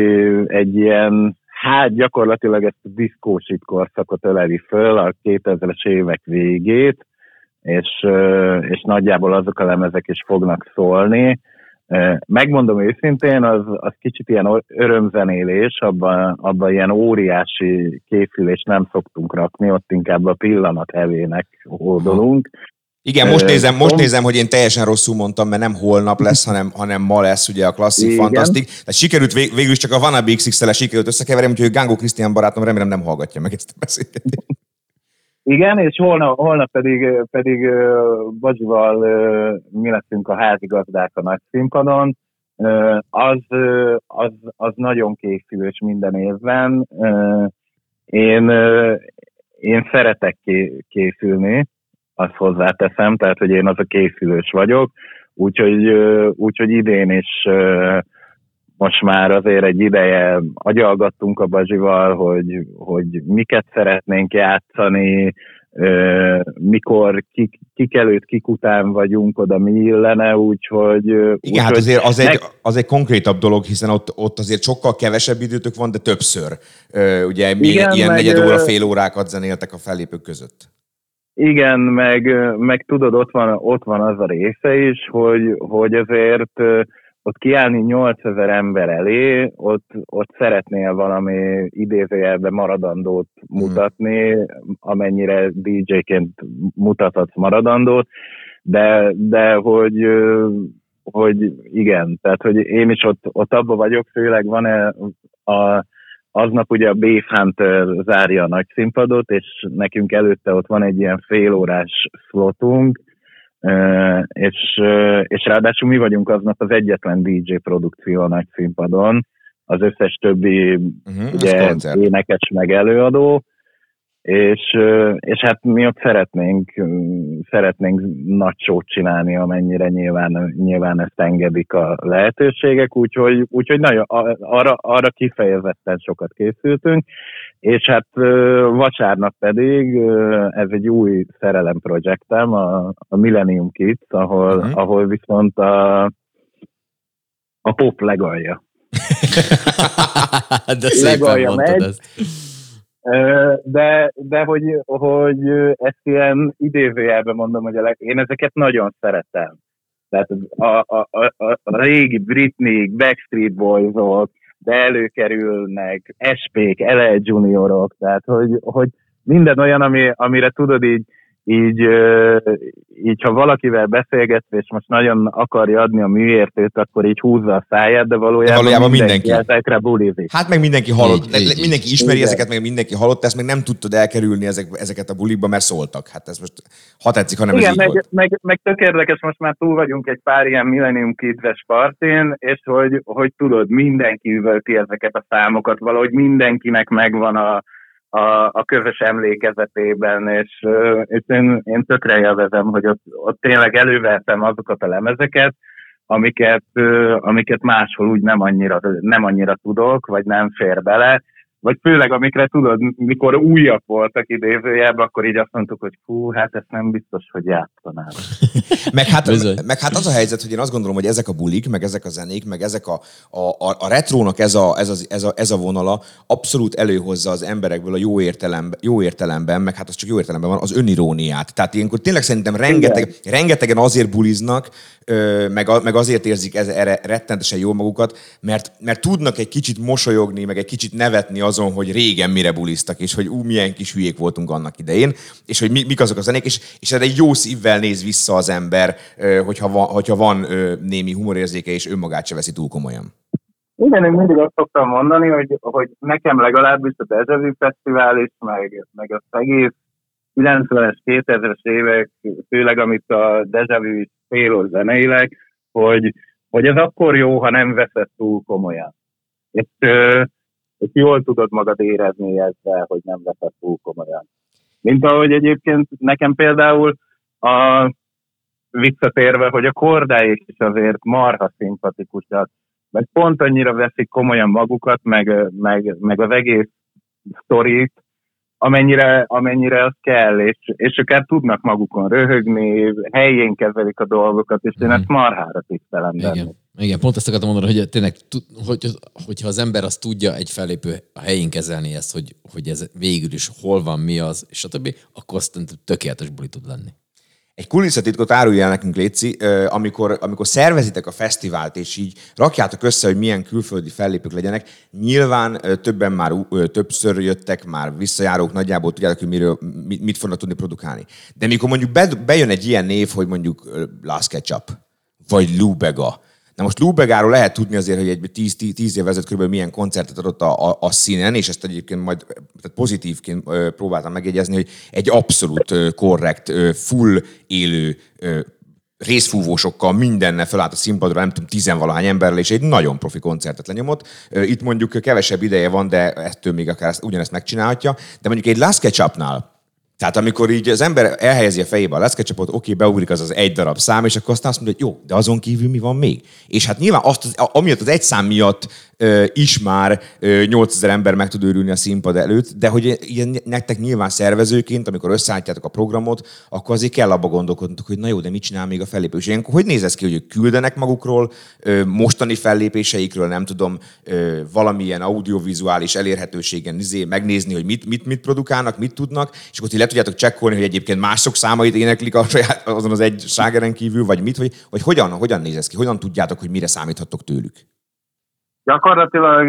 egy ilyen, hát gyakorlatilag ezt a diszkósit korszakot öleli föl, a 2000-es évek végét, és, és nagyjából azok a lemezek is fognak szólni. Megmondom őszintén, az, az kicsit ilyen örömzenélés, abban, abban ilyen óriási készülést nem szoktunk rakni, ott inkább a pillanat hevének hódolunk. Igen, most nézem, most nézem, hogy én teljesen rosszul mondtam, mert nem holnap lesz, hanem, hanem ma lesz ugye a klasszik fantasztik. Tehát sikerült vég, végül is csak a Wannabe xx sikerült összekeverni, úgyhogy Gángó Krisztián barátom remélem nem hallgatja meg ezt a beszélgetést. Igen, és holnap, holnap pedig, pedig ö, mi leszünk a házigazdák a nagy színpadon. Az, az, az nagyon készülős minden évben. Én, én szeretek ké- készülni, azt hozzáteszem, tehát hogy én az a készülős vagyok, úgyhogy, úgyhogy idén is most már azért egy ideje agyalgattunk a Bazsival, hogy, hogy miket szeretnénk játszani, mikor kik, kik előtt, kik után vagyunk, oda mi illene, úgyhogy... Igen, hát úgyhogy azért az egy, meg- az egy konkrétabb dolog, hiszen ott, ott azért sokkal kevesebb időtök van, de többször. Ugye Igen, ilyen meg, negyed óra, fél órákat zenéltek a fellépők között. Igen, meg, meg tudod, ott van, ott van az a része is, hogy, hogy azért ott kiállni 8000 ember elé, ott, ott szeretnél valami idézőjelben maradandót mutatni, amennyire DJ-ként mutathatsz maradandót, de, de hogy, hogy igen, tehát hogy én is ott, ott abba vagyok, főleg van -e a, aznap ugye a Beef Hunter zárja a nagy színpadot, és nekünk előtte ott van egy ilyen félórás slotunk, és, és ráadásul mi vagyunk aznap az egyetlen DJ produkció a nagy színpadon, az összes többi Uh-huh, ugye énekes meg előadó, és, és hát mi ott szeretnénk, szeretnénk nagy sót csinálni, amennyire nyilván, nyilván ezt engedik a lehetőségek, úgyhogy, úgyhogy nagyon, arra, arra kifejezetten sokat készültünk, és hát vasárnap pedig ez egy új szerelem projektem, a, a Millennium Kids, ahol, uh-huh. ahol viszont a, a pop legalja. De Legalja megy. ezt. De, de hogy, hogy ezt ilyen idézőjelben mondom, hogy a én ezeket nagyon szeretem. Tehát a, a, a, a régi Britney, Backstreet Boys-ok, de előkerülnek SP-k, LL Juniorok, tehát hogy, hogy minden olyan, ami, amire tudod így, így, így, ha valakivel beszélgetsz, és most nagyon akarja adni a műértőt, akkor így húzza a száját, de valójában, De valójában mindenki. ezekre bulizik. Hát meg mindenki hallott, Így, így, így. mindenki ismeri Igen. ezeket, meg mindenki hallott, ezt meg nem tudtad elkerülni ezek, ezeket a bulikba, mert szóltak. Hát ez most, ha tetszik, hanem ez Igen, így meg, volt. meg, meg tök érdekes, most már túl vagyunk egy pár ilyen Millennium Kids-es partin, és hogy, hogy tudod, mindenki üvölti ezeket a számokat, valahogy mindenkinek megvan a, a, a közös emlékezetében, és, és én, én tökre élvezem, hogy ott, ott tényleg elővettem azokat a lemezeket, amiket, amiket máshol úgy nem annyira, nem annyira tudok, vagy nem fér bele, vagy főleg amikre tudod, mikor újak voltak idézőjelben, akkor így azt mondtuk, hogy hú, hát ezt nem biztos, hogy játszanám. Meg hát, meg hát az a helyzet, hogy én azt gondolom, hogy ezek a bulik, meg ezek a zenék, meg ezek a, a, a, a retrónak ez a, ez, az, ez, a, ez a vonala abszolút előhozza az emberekből a jó, értelemben, jó értelemben, meg hát az csak jó értelemben van, az öniróniát. Tehát ilyenkor tényleg szerintem rengeteg, rengetegen azért buliznak, ö, meg, a, meg azért érzik ez, erre rettentesen jó magukat, mert, mert tudnak egy kicsit mosolyogni, meg egy kicsit nevetni azon, hogy régen mire buliztak, és hogy ú, milyen kis hülyék voltunk annak idején, és hogy mi, mik azok a zenék, és, és erre egy jó szívvel néz vissza az ember, hogyha van, hogyha van némi humorérzéke, és önmagát se veszi túl komolyan. Igen, én mindig azt szoktam mondani, hogy, hogy nekem legalábbis a Deja Fesztivál is, meg, meg az egész 90-es, 2000-es évek, főleg amit a is fél zeneileg, hogy, hogy ez akkor jó, ha nem veszed túl komolyan. És, és jól tudod magad érezni ezzel, hogy nem veszed túl komolyan. Mint ahogy egyébként nekem például a visszatérve, hogy a kordáik is azért marha szimpatikusak, mert pont annyira veszik komolyan magukat, meg, meg, meg az egész sztorit, amennyire, amennyire az kell, és, és ők tudnak magukon röhögni, helyén kezelik a dolgokat, és én mm. ezt marhára tisztelem. Igen. Igen, pont ezt akartam mondani, hogy tényleg, hogy, hogyha az ember azt tudja egy fellépő a helyén kezelni ezt, hogy, hogy ez végül is hol van, mi az, többi, akkor aztán tökéletes buli tud lenni. Egy kulisszatitkot árulj el nekünk, Léci, amikor, amikor szervezitek a fesztivált, és így rakjátok össze, hogy milyen külföldi fellépők legyenek. Nyilván többen már többször jöttek, már visszajárók, nagyjából tudjátok, hogy miről, mit fognak tudni produkálni. De mikor mondjuk bejön egy ilyen név, hogy mondjuk Last Ketchup, vagy Lubega, Na most Lubegáról lehet tudni azért, hogy egy 10, 10 év ezelőtt kb. milyen koncertet adott a, a, a színen, és ezt egyébként majd tehát pozitívként próbáltam megjegyezni, hogy egy abszolút korrekt, full élő részfúvósokkal mindenne felállt a színpadra, nem tudom, tizenvalahány emberrel, és egy nagyon profi koncertet lenyomott. Itt mondjuk kevesebb ideje van, de ettől még akár ugyanezt megcsinálhatja. De mondjuk egy Last Ketchupnál, tehát amikor így az ember elhelyezi a fejébe a leszkecsapot, oké, beugrik az az egy darab szám, és akkor aztán azt mondja, hogy jó, de azon kívül mi van még? És hát nyilván azt, az, amiatt az egy szám miatt is már 8000 ember meg tud őrülni a színpad előtt, de hogy ilyen, nektek nyilván szervezőként, amikor összeállítjátok a programot, akkor azért kell abba gondolkodnotok, hogy na jó, de mit csinál még a fellépő. És ilyenkor hogy néz ez ki, hogy ők küldenek magukról, mostani fellépéseikről, nem tudom, valamilyen audiovizuális elérhetőségen izé, megnézni, hogy mit, mit, mit produkálnak, mit tudnak, és akkor ti le tudjátok csekkolni, hogy egyébként mások számait éneklik a saját, azon az egy ságeren kívül, vagy mit, vagy, vagy hogyan, hogyan néz ez ki, hogyan tudjátok, hogy mire számíthatok tőlük? Gyakorlatilag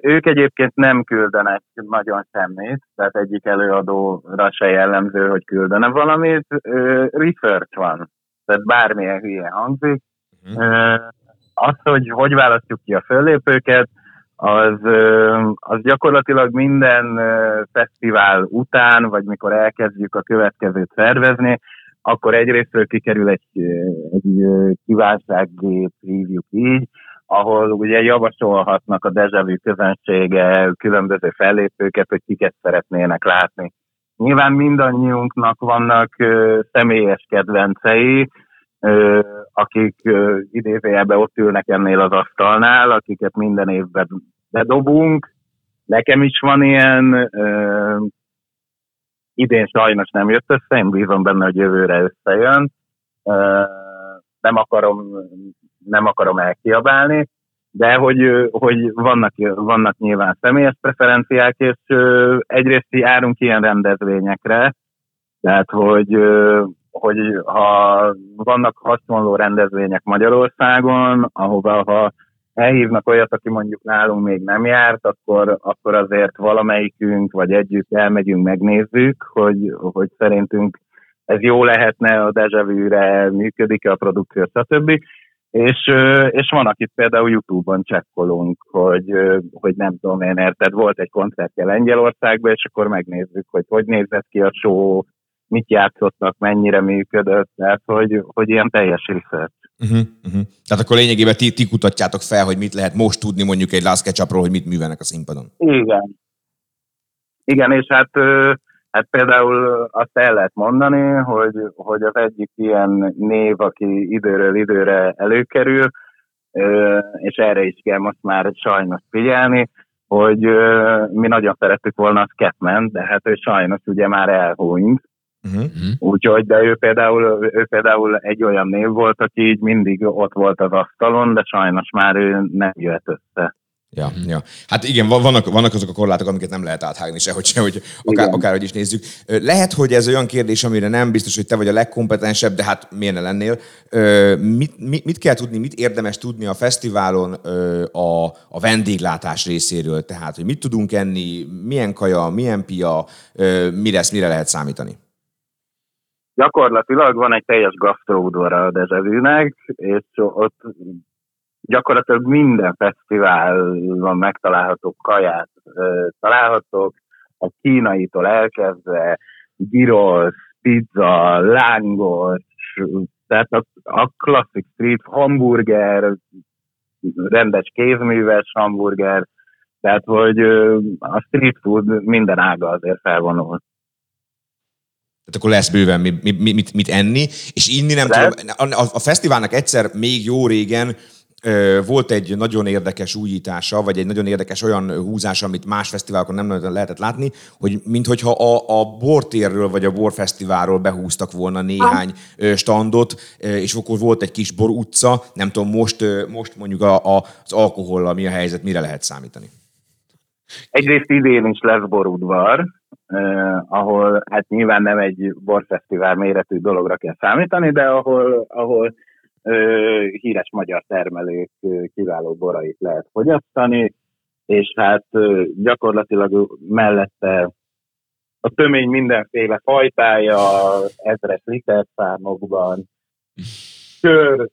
ők egyébként nem küldenek nagyon semmit, tehát egyik előadóra se jellemző, hogy küldene valamit. Research van, tehát bármilyen hülye hangzik. Uh-huh. Az, hogy hogy választjuk ki a föllépőket, az, az gyakorlatilag minden fesztivál után, vagy mikor elkezdjük a következőt szervezni, akkor egyrésztről kikerül egy, egy kívánsággép, hívjuk így, ahol ugye javasolhatnak a dejavű közönsége különböző fellépőket, hogy kiket szeretnének látni. Nyilván mindannyiunknak vannak ö, személyes kedvencei, ö, akik idézőjelben ott ülnek ennél az asztalnál, akiket minden évben bedobunk. Nekem is van ilyen, ö, idén sajnos nem jött össze, én bízom benne, hogy jövőre összejön. Ö, nem akarom nem akarom elkiabálni, de hogy, hogy vannak, vannak nyilván személyes preferenciák, és egyrészt járunk ilyen rendezvényekre, tehát hogy, hogy ha vannak hasonló rendezvények Magyarországon, ahova ha elhívnak olyat, aki mondjuk nálunk még nem járt, akkor, akkor azért valamelyikünk, vagy együtt elmegyünk, megnézzük, hogy, hogy szerintünk ez jó lehetne, a dejavűre működik-e a produkció, stb. És, és van, akit például YouTube-on csekkolunk, hogy, hogy nem tudom én, érted, volt egy koncertje Lengyelországban, és akkor megnézzük, hogy hogy nézett ki a show, mit játszottak, mennyire működött, tehát hogy, hogy ilyen teljes research. Uh-huh, uh-huh. Tehát akkor lényegében ti, ti kutatjátok fel, hogy mit lehet most tudni mondjuk egy Last Ketchupról, hogy mit művelnek a színpadon. Igen. Igen, és hát Hát például azt el lehet mondani, hogy, hogy az egyik ilyen név, aki időről időre előkerül, és erre is kell most már sajnos figyelni, hogy mi nagyon szerettük volna a Scatman, de hát ő sajnos ugye már elhúnyt. Uh-huh. Úgyhogy, de ő például, ő például egy olyan név volt, aki így mindig ott volt az asztalon, de sajnos már ő nem jött össze. Ja, ja. Hát igen, vannak, vannak azok a korlátok, amiket nem lehet áthágni sehogy se, hogy akár, akárhogy is nézzük. Lehet, hogy ez olyan kérdés, amire nem biztos, hogy te vagy a legkompetensebb, de hát miért ne lennél. Mit, mit, mit kell tudni, mit érdemes tudni a fesztiválon a, a vendéglátás részéről? Tehát, hogy mit tudunk enni, milyen kaja, milyen pia, mi lesz, mire lehet számítani? Gyakorlatilag van egy teljes gasztróudvara a Dezsevűnek, és ott gyakorlatilag minden fesztiválon megtalálható kaját találhatók, a kínaitól elkezdve gyros, pizza, lángos, tehát a, a klasszik street hamburger, rendes kézműves hamburger, tehát hogy a street food minden ága azért felvonul. Tehát akkor lesz bőven mit, mit, mit enni, és inni nem lesz. tudom. A, a fesztiválnak egyszer még jó régen volt egy nagyon érdekes újítása, vagy egy nagyon érdekes olyan húzás, amit más fesztiválokon nem lehetett látni, hogy minthogyha a, a bortérről vagy a borfesztiválról behúztak volna néhány standot, és akkor volt egy kis bor utca, nem tudom, most, most mondjuk a, a, az alkohollal mi a helyzet, mire lehet számítani? Egyrészt idén is lesz borudvar, eh, ahol hát nyilván nem egy borfesztivál méretű dologra kell számítani, de ahol, ahol híres magyar termelők kiváló borait lehet fogyasztani, és hát gyakorlatilag mellette a tömény mindenféle fajtája, ezres literszámokban, sör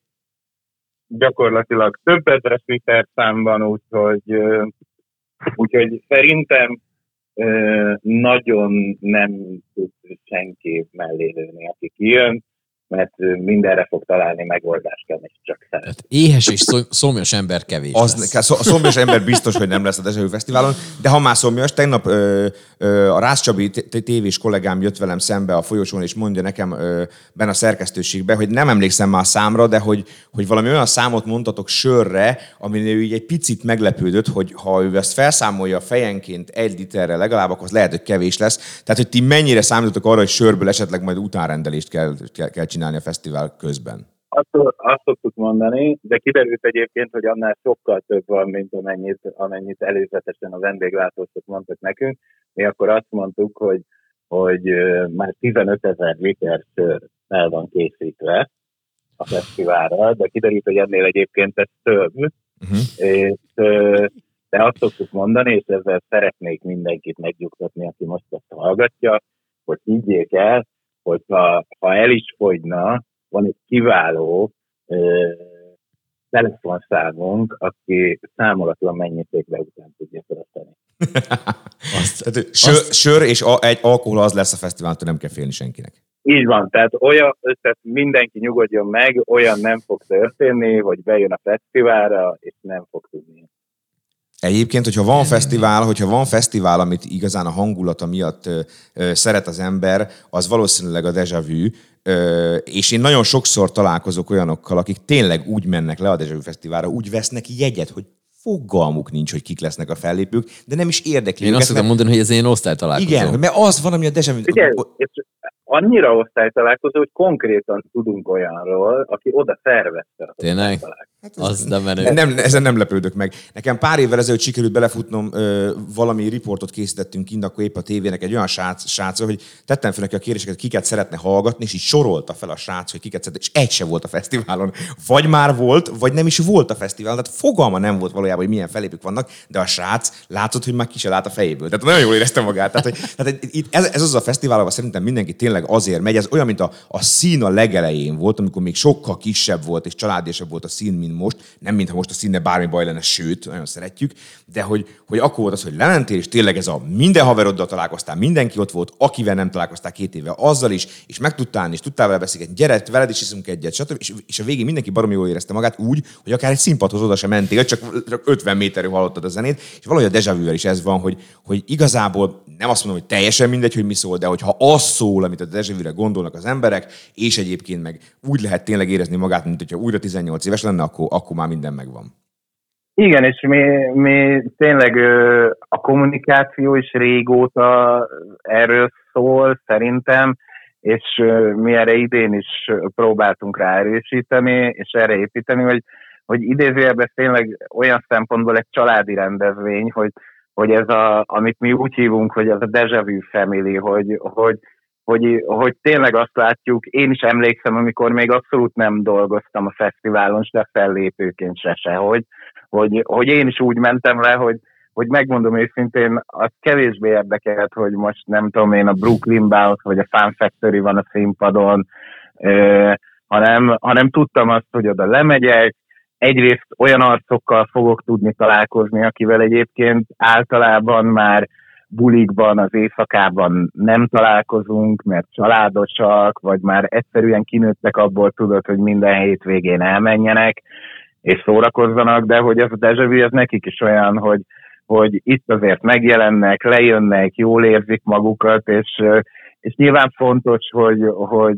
gyakorlatilag több ezres literszámban, úgyhogy, úgyhogy szerintem nagyon nem tud senki mellé lőni, aki kijön mert mindenre fog találni megoldást, kell, és csak szeret. Hát éhes és szomjas ember kevés az, lesz. A szomjas ember biztos, hogy nem lesz a Dezsevő Fesztiválon, de ha már szomjas, tegnap ö, ö, a Rász Csabi tévés kollégám jött velem szembe a folyosón, és mondja nekem ö, benne a szerkesztőségbe, hogy nem emlékszem már a számra, de hogy, hogy valami olyan számot mondtatok sörre, amin ő így egy picit meglepődött, hogy ha ő ezt felszámolja fejenként egy literre legalább, akkor az lehet, hogy kevés lesz. Tehát, hogy ti mennyire számítotok arra, hogy sörből esetleg majd utánrendelést kell, kell, kell csinálni a fesztivál közben? Azt, azt szoktuk mondani, de kiderült egyébként, hogy annál sokkal több van, mint amennyit, amennyit előzetesen a vendéglátósok mondtak nekünk. Mi akkor azt mondtuk, hogy, hogy már 15 ezer liter sör el van készítve a fesztiválra, de kiderült, hogy ennél egyébként ez több. Uh-huh. És, de azt szoktuk mondani, és ezzel szeretnék mindenkit megnyugtatni, aki most ezt hallgatja, hogy higgyék el, hogyha ha el is fogyna, van egy kiváló ö, telefonszámunk, aki számolatlan mennyiségbe után tudja tartani. tehát, sör, azt... sör és a, egy alkohol az lesz a fesztivál, nem kell félni senkinek. Így van, tehát olyan, tehát mindenki nyugodjon meg, olyan nem fog történni, hogy bejön a fesztiválra, és nem fog tudni Egyébként, hogyha van fesztivál, hogyha van fesztivál, amit igazán a hangulata miatt ö, ö, szeret az ember, az valószínűleg a Deja Vu, ö, és én nagyon sokszor találkozok olyanokkal, akik tényleg úgy mennek le a Deja Vu Fesztiválra, úgy vesznek jegyet, hogy fogalmuk nincs, hogy kik lesznek a fellépők, de nem is érdekli. Én azt tudom mondani, hogy ez én osztálytalálkozó. Igen, mert az van, ami a Deja Vu... Igen, annyira osztálytalálkozó, hogy konkrétan tudunk olyanról, aki oda szervezte. Tényleg? Hát az nem menő. Nem, ezen nem lepődök meg. Nekem pár évvel ezelőtt sikerült belefutnom, ö, valami riportot készítettünk kint, akkor épp a tévének egy olyan srác, srác hogy tettem fel neki a kérdéseket, kiket szeretne hallgatni, és így sorolta fel a srác, hogy kiket szeretne, és egy se volt a fesztiválon. Vagy már volt, vagy nem is volt a fesztiválon. Tehát fogalma nem volt valójában, hogy milyen felépük vannak, de a srác látszott, hogy már ki se lát a fejéből. Tehát nagyon jól érezte magát. Tehát, hogy, tehát ez, ez, az a fesztivál, ahol szerintem mindenki tényleg azért megy. Ez olyan, mint a, a szín a legelején volt, amikor még sokkal kisebb volt és családésebb volt a szín, mint most, nem mintha most a színe bármi baj lenne, sőt, nagyon szeretjük, de hogy, hogy akkor volt az, hogy lementél, és tényleg ez a minden haveroddal találkoztál, mindenki ott volt, akivel nem találkoztál két éve, azzal is, és meg tudtál és tudtál vele beszélgetni, gyere, veled is iszunk egyet, stb. És, és a végén mindenki baromi jól érezte magát úgy, hogy akár egy színpadhoz oda sem mentél, csak, csak 50 méterről hallottad a zenét, és valahogy a deja is ez van, hogy, hogy igazából nem azt mondom, hogy teljesen mindegy, hogy mi szól, de hogyha az szól, amit a deja gondolnak az emberek, és egyébként meg úgy lehet tényleg érezni magát, mint hogyha újra 18 éves lenne, akkor, akkor már minden megvan. Igen, és mi, mi tényleg a kommunikáció is régóta erről szól, szerintem, és mi erre idén is próbáltunk ráerősíteni, és erre építeni, hogy, hogy idézőjelben tényleg olyan szempontból egy családi rendezvény, hogy, hogy ez a, amit mi úgy hívunk, hogy ez a Deja Vu Family, hogy, hogy, hogy, hogy tényleg azt látjuk, én is emlékszem, amikor még abszolút nem dolgoztam a fesztiválon, de fellépőként se sehogy, hogy, hogy én is úgy mentem le, hogy, hogy megmondom őszintén, az kevésbé érdekelt, hogy most nem tudom én a Brooklyn Bounce vagy a Fan Factory van a színpadon, euh, hanem, hanem tudtam azt, hogy oda lemegyek, egyrészt olyan arcokkal fogok tudni találkozni, akivel egyébként általában már bulikban, az éjszakában nem találkozunk, mert családosak, vagy már egyszerűen kinőttek abból tudod, hogy minden hétvégén elmenjenek, és szórakozzanak, de hogy ez a deja vu, ez nekik is olyan, hogy, hogy itt azért megjelennek, lejönnek, jól érzik magukat, és, és nyilván fontos, hogy, hogy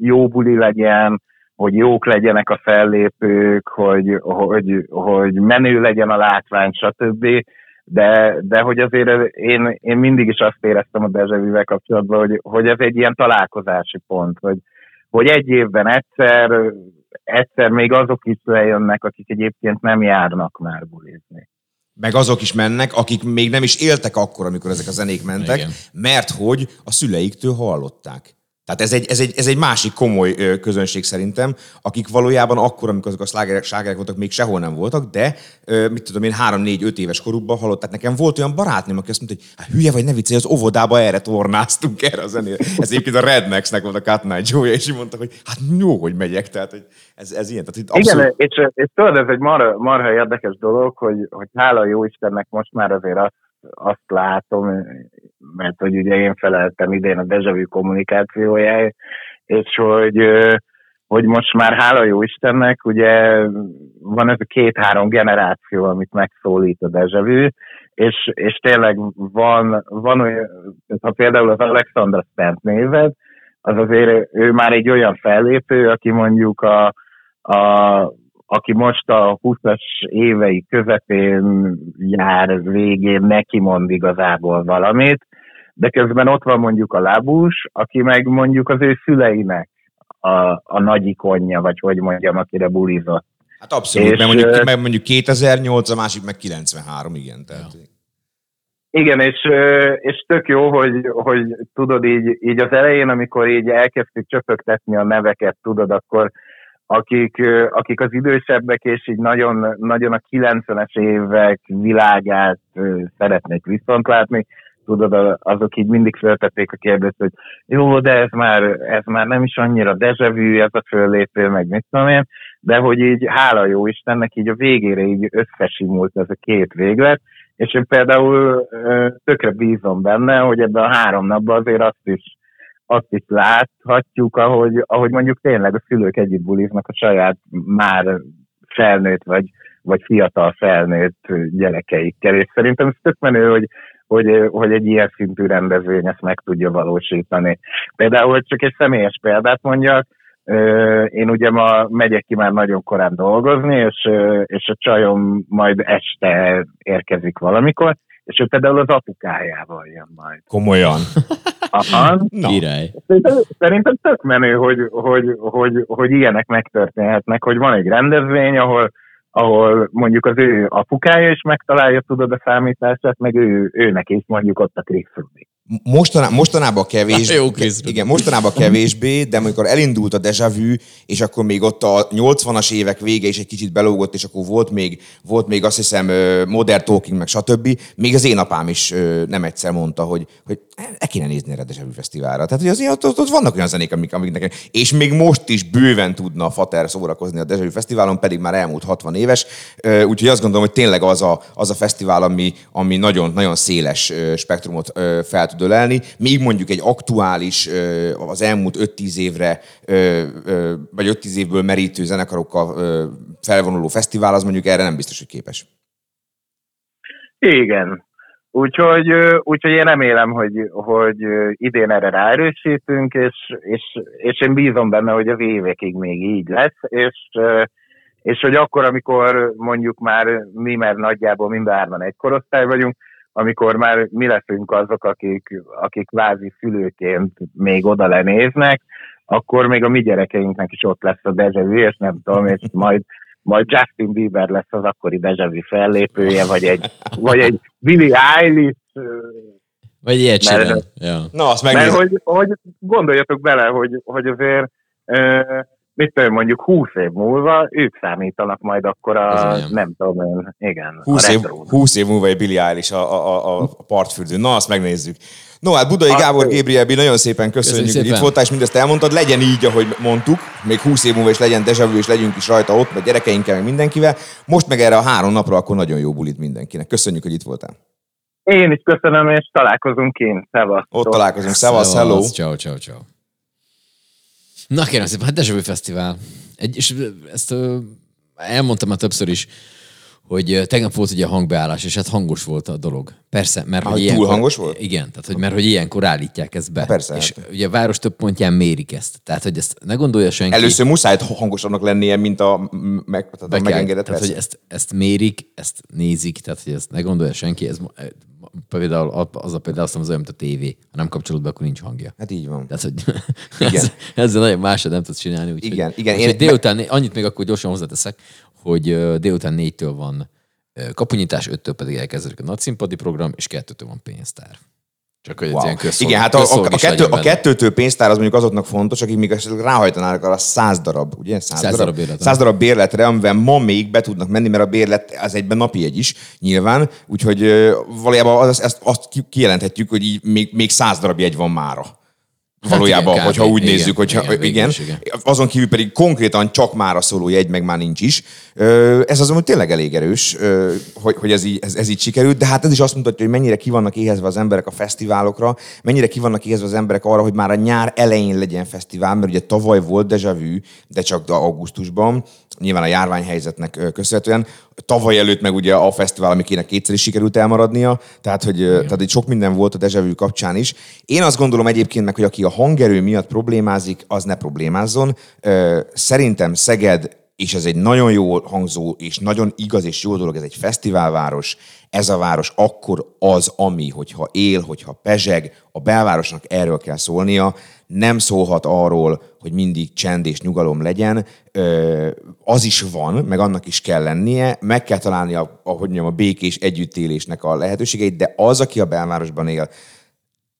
jó buli legyen, hogy jók legyenek a fellépők, hogy, hogy, hogy menő legyen a látvány, stb. De, de hogy azért én, én mindig is azt éreztem a Dezsevivel kapcsolatban, hogy, hogy ez egy ilyen találkozási pont, hogy, hogy egy évben egyszer, egyszer még azok is lejönnek, akik egyébként nem járnak már bulizni. Meg azok is mennek, akik még nem is éltek akkor, amikor ezek a zenék mentek, Igen. mert hogy a szüleiktől hallották. Tehát ez egy, ez, egy, ez egy másik komoly közönség szerintem, akik valójában akkor, amikor azok a slágerek, slágerek voltak, még sehol nem voltak, de mit tudom én, három, négy, öt éves korukban hallották. Nekem volt olyan barátnőm, aki azt mondta, hogy hát hülye vagy, ne viccelj, az óvodába erre tornáztunk erre a zenére. Ez egyébként a Rednexnek volt a Cut Night Joe, és így mondta, hogy hát jó, hogy megyek. Tehát hogy ez, ez ilyen. Tehát, abszolút... Igen, és, és tudod, ez egy marha, marha érdekes dolog, hogy, hogy hála jó Istennek most már azért azt, azt látom, mert hogy ugye én feleltem idén a Dejavű kommunikációjáért, és hogy, hogy most már hála jó Istennek, ugye van ez a két-három generáció, amit megszólít a Dejavű, és, és tényleg van, van olyan, ha például az Alexandra Stent néved, az azért ő már egy olyan fellépő, aki mondjuk a, a aki most a 20-as évei közepén jár végén, neki mond igazából valamit, de közben ott van mondjuk a lábús, aki meg mondjuk az ő szüleinek a, a nagy ikonja, vagy hogy mondjam, akire bulizott. Hát abszolút, és, mert, mondjuk, mert mondjuk 2008, a másik meg 93, igen. Tehát... Ja. Igen, és, és tök jó, hogy, hogy tudod így, így az elején, amikor így elkezdtük csöpögtetni a neveket, tudod, akkor akik, akik az idősebbek, és így nagyon, nagyon a 90-es évek világát szeretnék viszont látni, tudod, azok így mindig feltették a kérdést, hogy jó, de ez már, ez már nem is annyira dejavű, ez a föllépő, meg mit tudom én, de hogy így hála jó Istennek, így a végére így összesimult ez a két véglet, és én például tökre bízom benne, hogy ebben a három napban azért azt is azt is láthatjuk, ahogy, ahogy mondjuk tényleg a szülők együtt buliznak a saját már felnőtt vagy, vagy fiatal felnőtt gyerekeikkel, és szerintem ez tök menő, hogy, hogy, hogy egy ilyen szintű rendezvény ezt meg tudja valósítani. Például csak egy személyes példát mondjak, én ugye ma megyek ki már nagyon korán dolgozni, és, és a csajom majd este érkezik valamikor, és ő például az apukájával jön majd. Komolyan? Aha. Na. Király. Szerintem, szerintem tök menő, hogy, hogy, hogy, hogy ilyenek megtörténhetnek, hogy van egy rendezvény, ahol ahol mondjuk az ő apukája is megtalálja, tudod a számítását, meg ő, őnek is mondjuk ott a Chris Mostaná, mostanában kevés, Jó, igen, mostanában kevésbé, de amikor elindult a Deja Vu, és akkor még ott a 80-as évek vége is egy kicsit belógott, és akkor volt még, volt még azt hiszem Modern Talking, meg stb. Még az én apám is nem egyszer mondta, hogy, hogy e kéne nézni erre a Deja Vu Fesztiválra. Tehát, hogy azért ott, ott, ott vannak olyan zenék, amik, amik nekem, és még most is bőven tudna a Fater szórakozni a Deja Vu Fesztiválon, pedig már elmúlt 60 éves. Úgyhogy azt gondolom, hogy tényleg az a, az a fesztivál, ami, ami nagyon, nagyon széles spektrumot fel tud ölelni, míg mondjuk egy aktuális, az elmúlt 5-10 évre, vagy 5-10 évből merítő zenekarokkal felvonuló fesztivál, az mondjuk erre nem biztos, hogy képes. Igen. Úgyhogy, úgyhogy én remélem, hogy, hogy idén erre ráerősítünk, és, és, és én bízom benne, hogy az évekig még így lesz, és, és hogy akkor, amikor mondjuk már mi, mert nagyjából mindárman egy korosztály vagyunk, amikor már mi leszünk azok, akik, akik vázi szülőként még oda lenéznek, akkor még a mi gyerekeinknek is ott lesz a dezsevű, és nem tudom, és majd, majd Justin Bieber lesz az akkori Dejavu fellépője, vagy egy, vagy egy Billie Eilish, Vagy ilyet Mert- csinál. Ja. Na, azt mert megnézem. hogy, hogy gondoljatok bele, hogy, hogy azért ö, mit tudom, mondjuk 20 év múlva ők számítanak majd akkor a, nem tudom én, igen, 20 a év, retrónak. 20 év múlva egy Billy Eilish a, a, a, a partfürdőn. Na, azt megnézzük. No, hát Budai Azt Gábor. Gabriel, nagyon szépen köszönjük, Köszönjük hogy itt voltál, és mindezt elmondtad. Legyen így, ahogy mondtuk, még 20 év múlva is legyen Deja Vu, és legyünk is rajta ott, a gyerekeinkkel, meg mindenkivel. Most meg erre a három napra, akkor nagyon jó bulit mindenkinek. Köszönjük, hogy itt voltál. Én is köszönöm, és találkozunk kint. Szevasztok. Ott találkozunk. Szevasz, hello. Ciao, ciao, ciao. Na kérem szépen, hát Vu Fesztivál. Egy, és ezt elmondtam már többször is, hogy tegnap volt ugye a hangbeállás, és hát hangos volt a dolog. Persze, mert Ah, hogy hogy túl ilyenkor- hangos volt? Igen, tehát hogy mert hogy ilyenkor állítják ezt be. Persze, És hát. ugye a város több pontján mérik ezt. Tehát, hogy ezt ne gondolja senki. Először muszáj hangosabbnak lennie, mint a, meg, tehát a megengedett tehát, hogy persze. ezt, ezt mérik, ezt nézik, tehát hogy ezt ne gondolja senki. Ez, például az a például azt az olyan, mint a tévé. Ha nem kapcsolod be, akkor nincs hangja. Hát így van. Tehát, hogy Igen. ez, ezzel nagyon másod nem tudsz csinálni. Úgyhogy, Igen, igen, Úgyhogy én- délután, annyit még akkor gyorsan hozzáteszek, hogy délután négytől van kapunyítás, öttől pedig elkezdődik a nagyszínpadi program, és kettőtől van pénztár. Csak hogy Wow. ilyen közszolg, Igen, hát a, a, a, kettő, a kettőtől pénztár az mondjuk azoknak fontos, akik még esetleg ráhajtanának arra száz darab, ugye? Száz, Száz darab bérletre. száz darab bérletre, amivel ma még be tudnak menni, mert a bérlet az egyben napi egy is, nyilván. Úgyhogy valójában az, ezt, azt ki- kijelenthetjük, hogy így még, még száz darab jegy van mára. Valójában, igen, hogyha kb. úgy Igen, nézzük, hogyha igen, igen, is, azon kívül pedig konkrétan csak már a szóló jegy, meg már nincs is. Ez azonban tényleg elég erős, hogy, hogy ez, így, ez, ez így sikerült, de hát ez is azt mutatja, hogy mennyire ki vannak éhezve az emberek a fesztiválokra, mennyire ki vannak éhezve az emberek arra, hogy már a nyár elején legyen fesztivál, mert ugye tavaly volt Deja Vu, de csak augusztusban, nyilván a járványhelyzetnek köszönhetően. Tavaly előtt meg ugye a fesztivál, ami kéne kétszer is sikerült elmaradnia, tehát hogy tehát itt sok minden volt a Vu kapcsán is. Én azt gondolom egyébként meg, hogy aki a hangerő miatt problémázik, az ne problémázzon. Szerintem Szeged és ez egy nagyon jól hangzó, és nagyon igaz és jó dolog, ez egy fesztiválváros, ez a város akkor az, ami, hogyha él, hogyha pezseg, a belvárosnak erről kell szólnia, nem szólhat arról, hogy mindig csend és nyugalom legyen, az is van, meg annak is kell lennie, meg kell találni a, a, hogy mondjam, a békés együttélésnek a lehetőségeit, de az, aki a belvárosban él,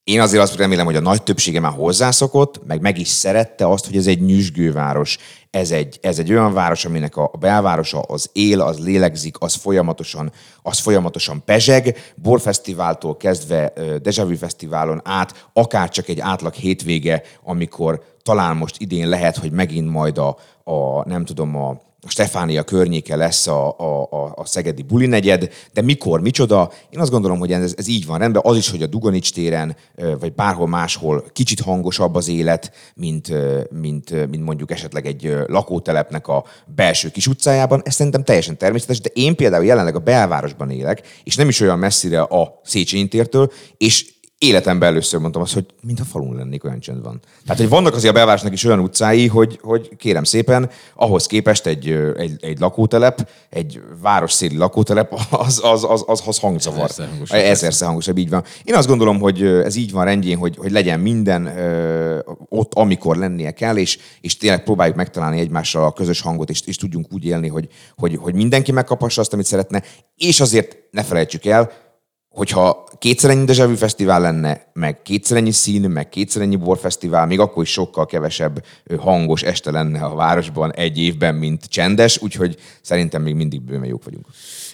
én azért azt remélem, hogy a nagy többsége már hozzászokott, meg meg is szerette azt, hogy ez egy nyüzsgőváros. Ez egy, ez egy olyan város, aminek a belvárosa az él, az lélegzik, az folyamatosan, az folyamatosan pezseg. Borfesztiváltól kezdve ö, Deja Vu Fesztiválon át, akár csak egy átlag hétvége, amikor talán most idén lehet, hogy megint majd a, a nem tudom, a, a Stefánia környéke lesz a, a, a, a szegedi buli negyed, de mikor, micsoda? Én azt gondolom, hogy ez, ez így van rendben. Az is, hogy a Dugonics téren, vagy bárhol máshol kicsit hangosabb az élet, mint, mint, mint mondjuk esetleg egy lakótelepnek a belső kis utcájában. Ez szerintem teljesen természetes, de én például jelenleg a belvárosban élek, és nem is olyan messzire a Széchenyi tértől, és életemben először mondtam azt, hogy mint a falun lennék, olyan csend van. Tehát, hogy vannak azért a belvárosnak is olyan utcái, hogy, hogy kérem szépen, ahhoz képest egy, egy, egy lakótelep, egy városszéli lakótelep, az, az, az, az, az hangzavar. Ezerszer hangosabb, Ezerszer hangosabb, így van. Én azt gondolom, hogy ez így van rendjén, hogy, hogy legyen minden ö, ott, amikor lennie kell, és, és tényleg próbáljuk megtalálni egymással a közös hangot, és, és tudjunk úgy élni, hogy, hogy, hogy mindenki megkaphassa azt, amit szeretne, és azért ne felejtsük el, hogyha kétszer ennyi Vu fesztivál lenne, meg kétszer ennyi szín, meg kétszer ennyi borfesztivál, még akkor is sokkal kevesebb hangos este lenne a városban egy évben, mint csendes, úgyhogy szerintem még mindig bőven jók vagyunk.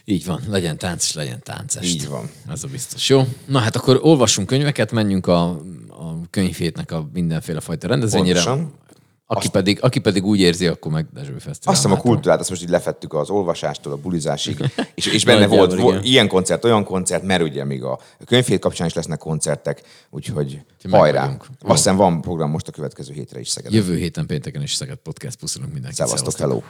Így van, legyen tánc, és legyen táncest. Így van. Ez a biztos. Jó, na hát akkor olvassunk könyveket, menjünk a, a könyvhétnek a mindenféle fajta rendezvényére. Pontosan. Aki pedig, aki pedig úgy érzi, akkor meg Dezső Fesztivál. Azt hiszem a kultúrát, azt most így lefettük az olvasástól a bulizásig, és, és benne volt, Nagyjából, volt ilyen koncert, olyan koncert, mert ugye még a könyvhét kapcsán is lesznek koncertek, úgyhogy Ti hajrá. Azt hiszem van program most a következő hétre is Szegeden. Jövő héten pénteken is Szeged Podcast puszolunk mindenkit. Szevasztok. hello!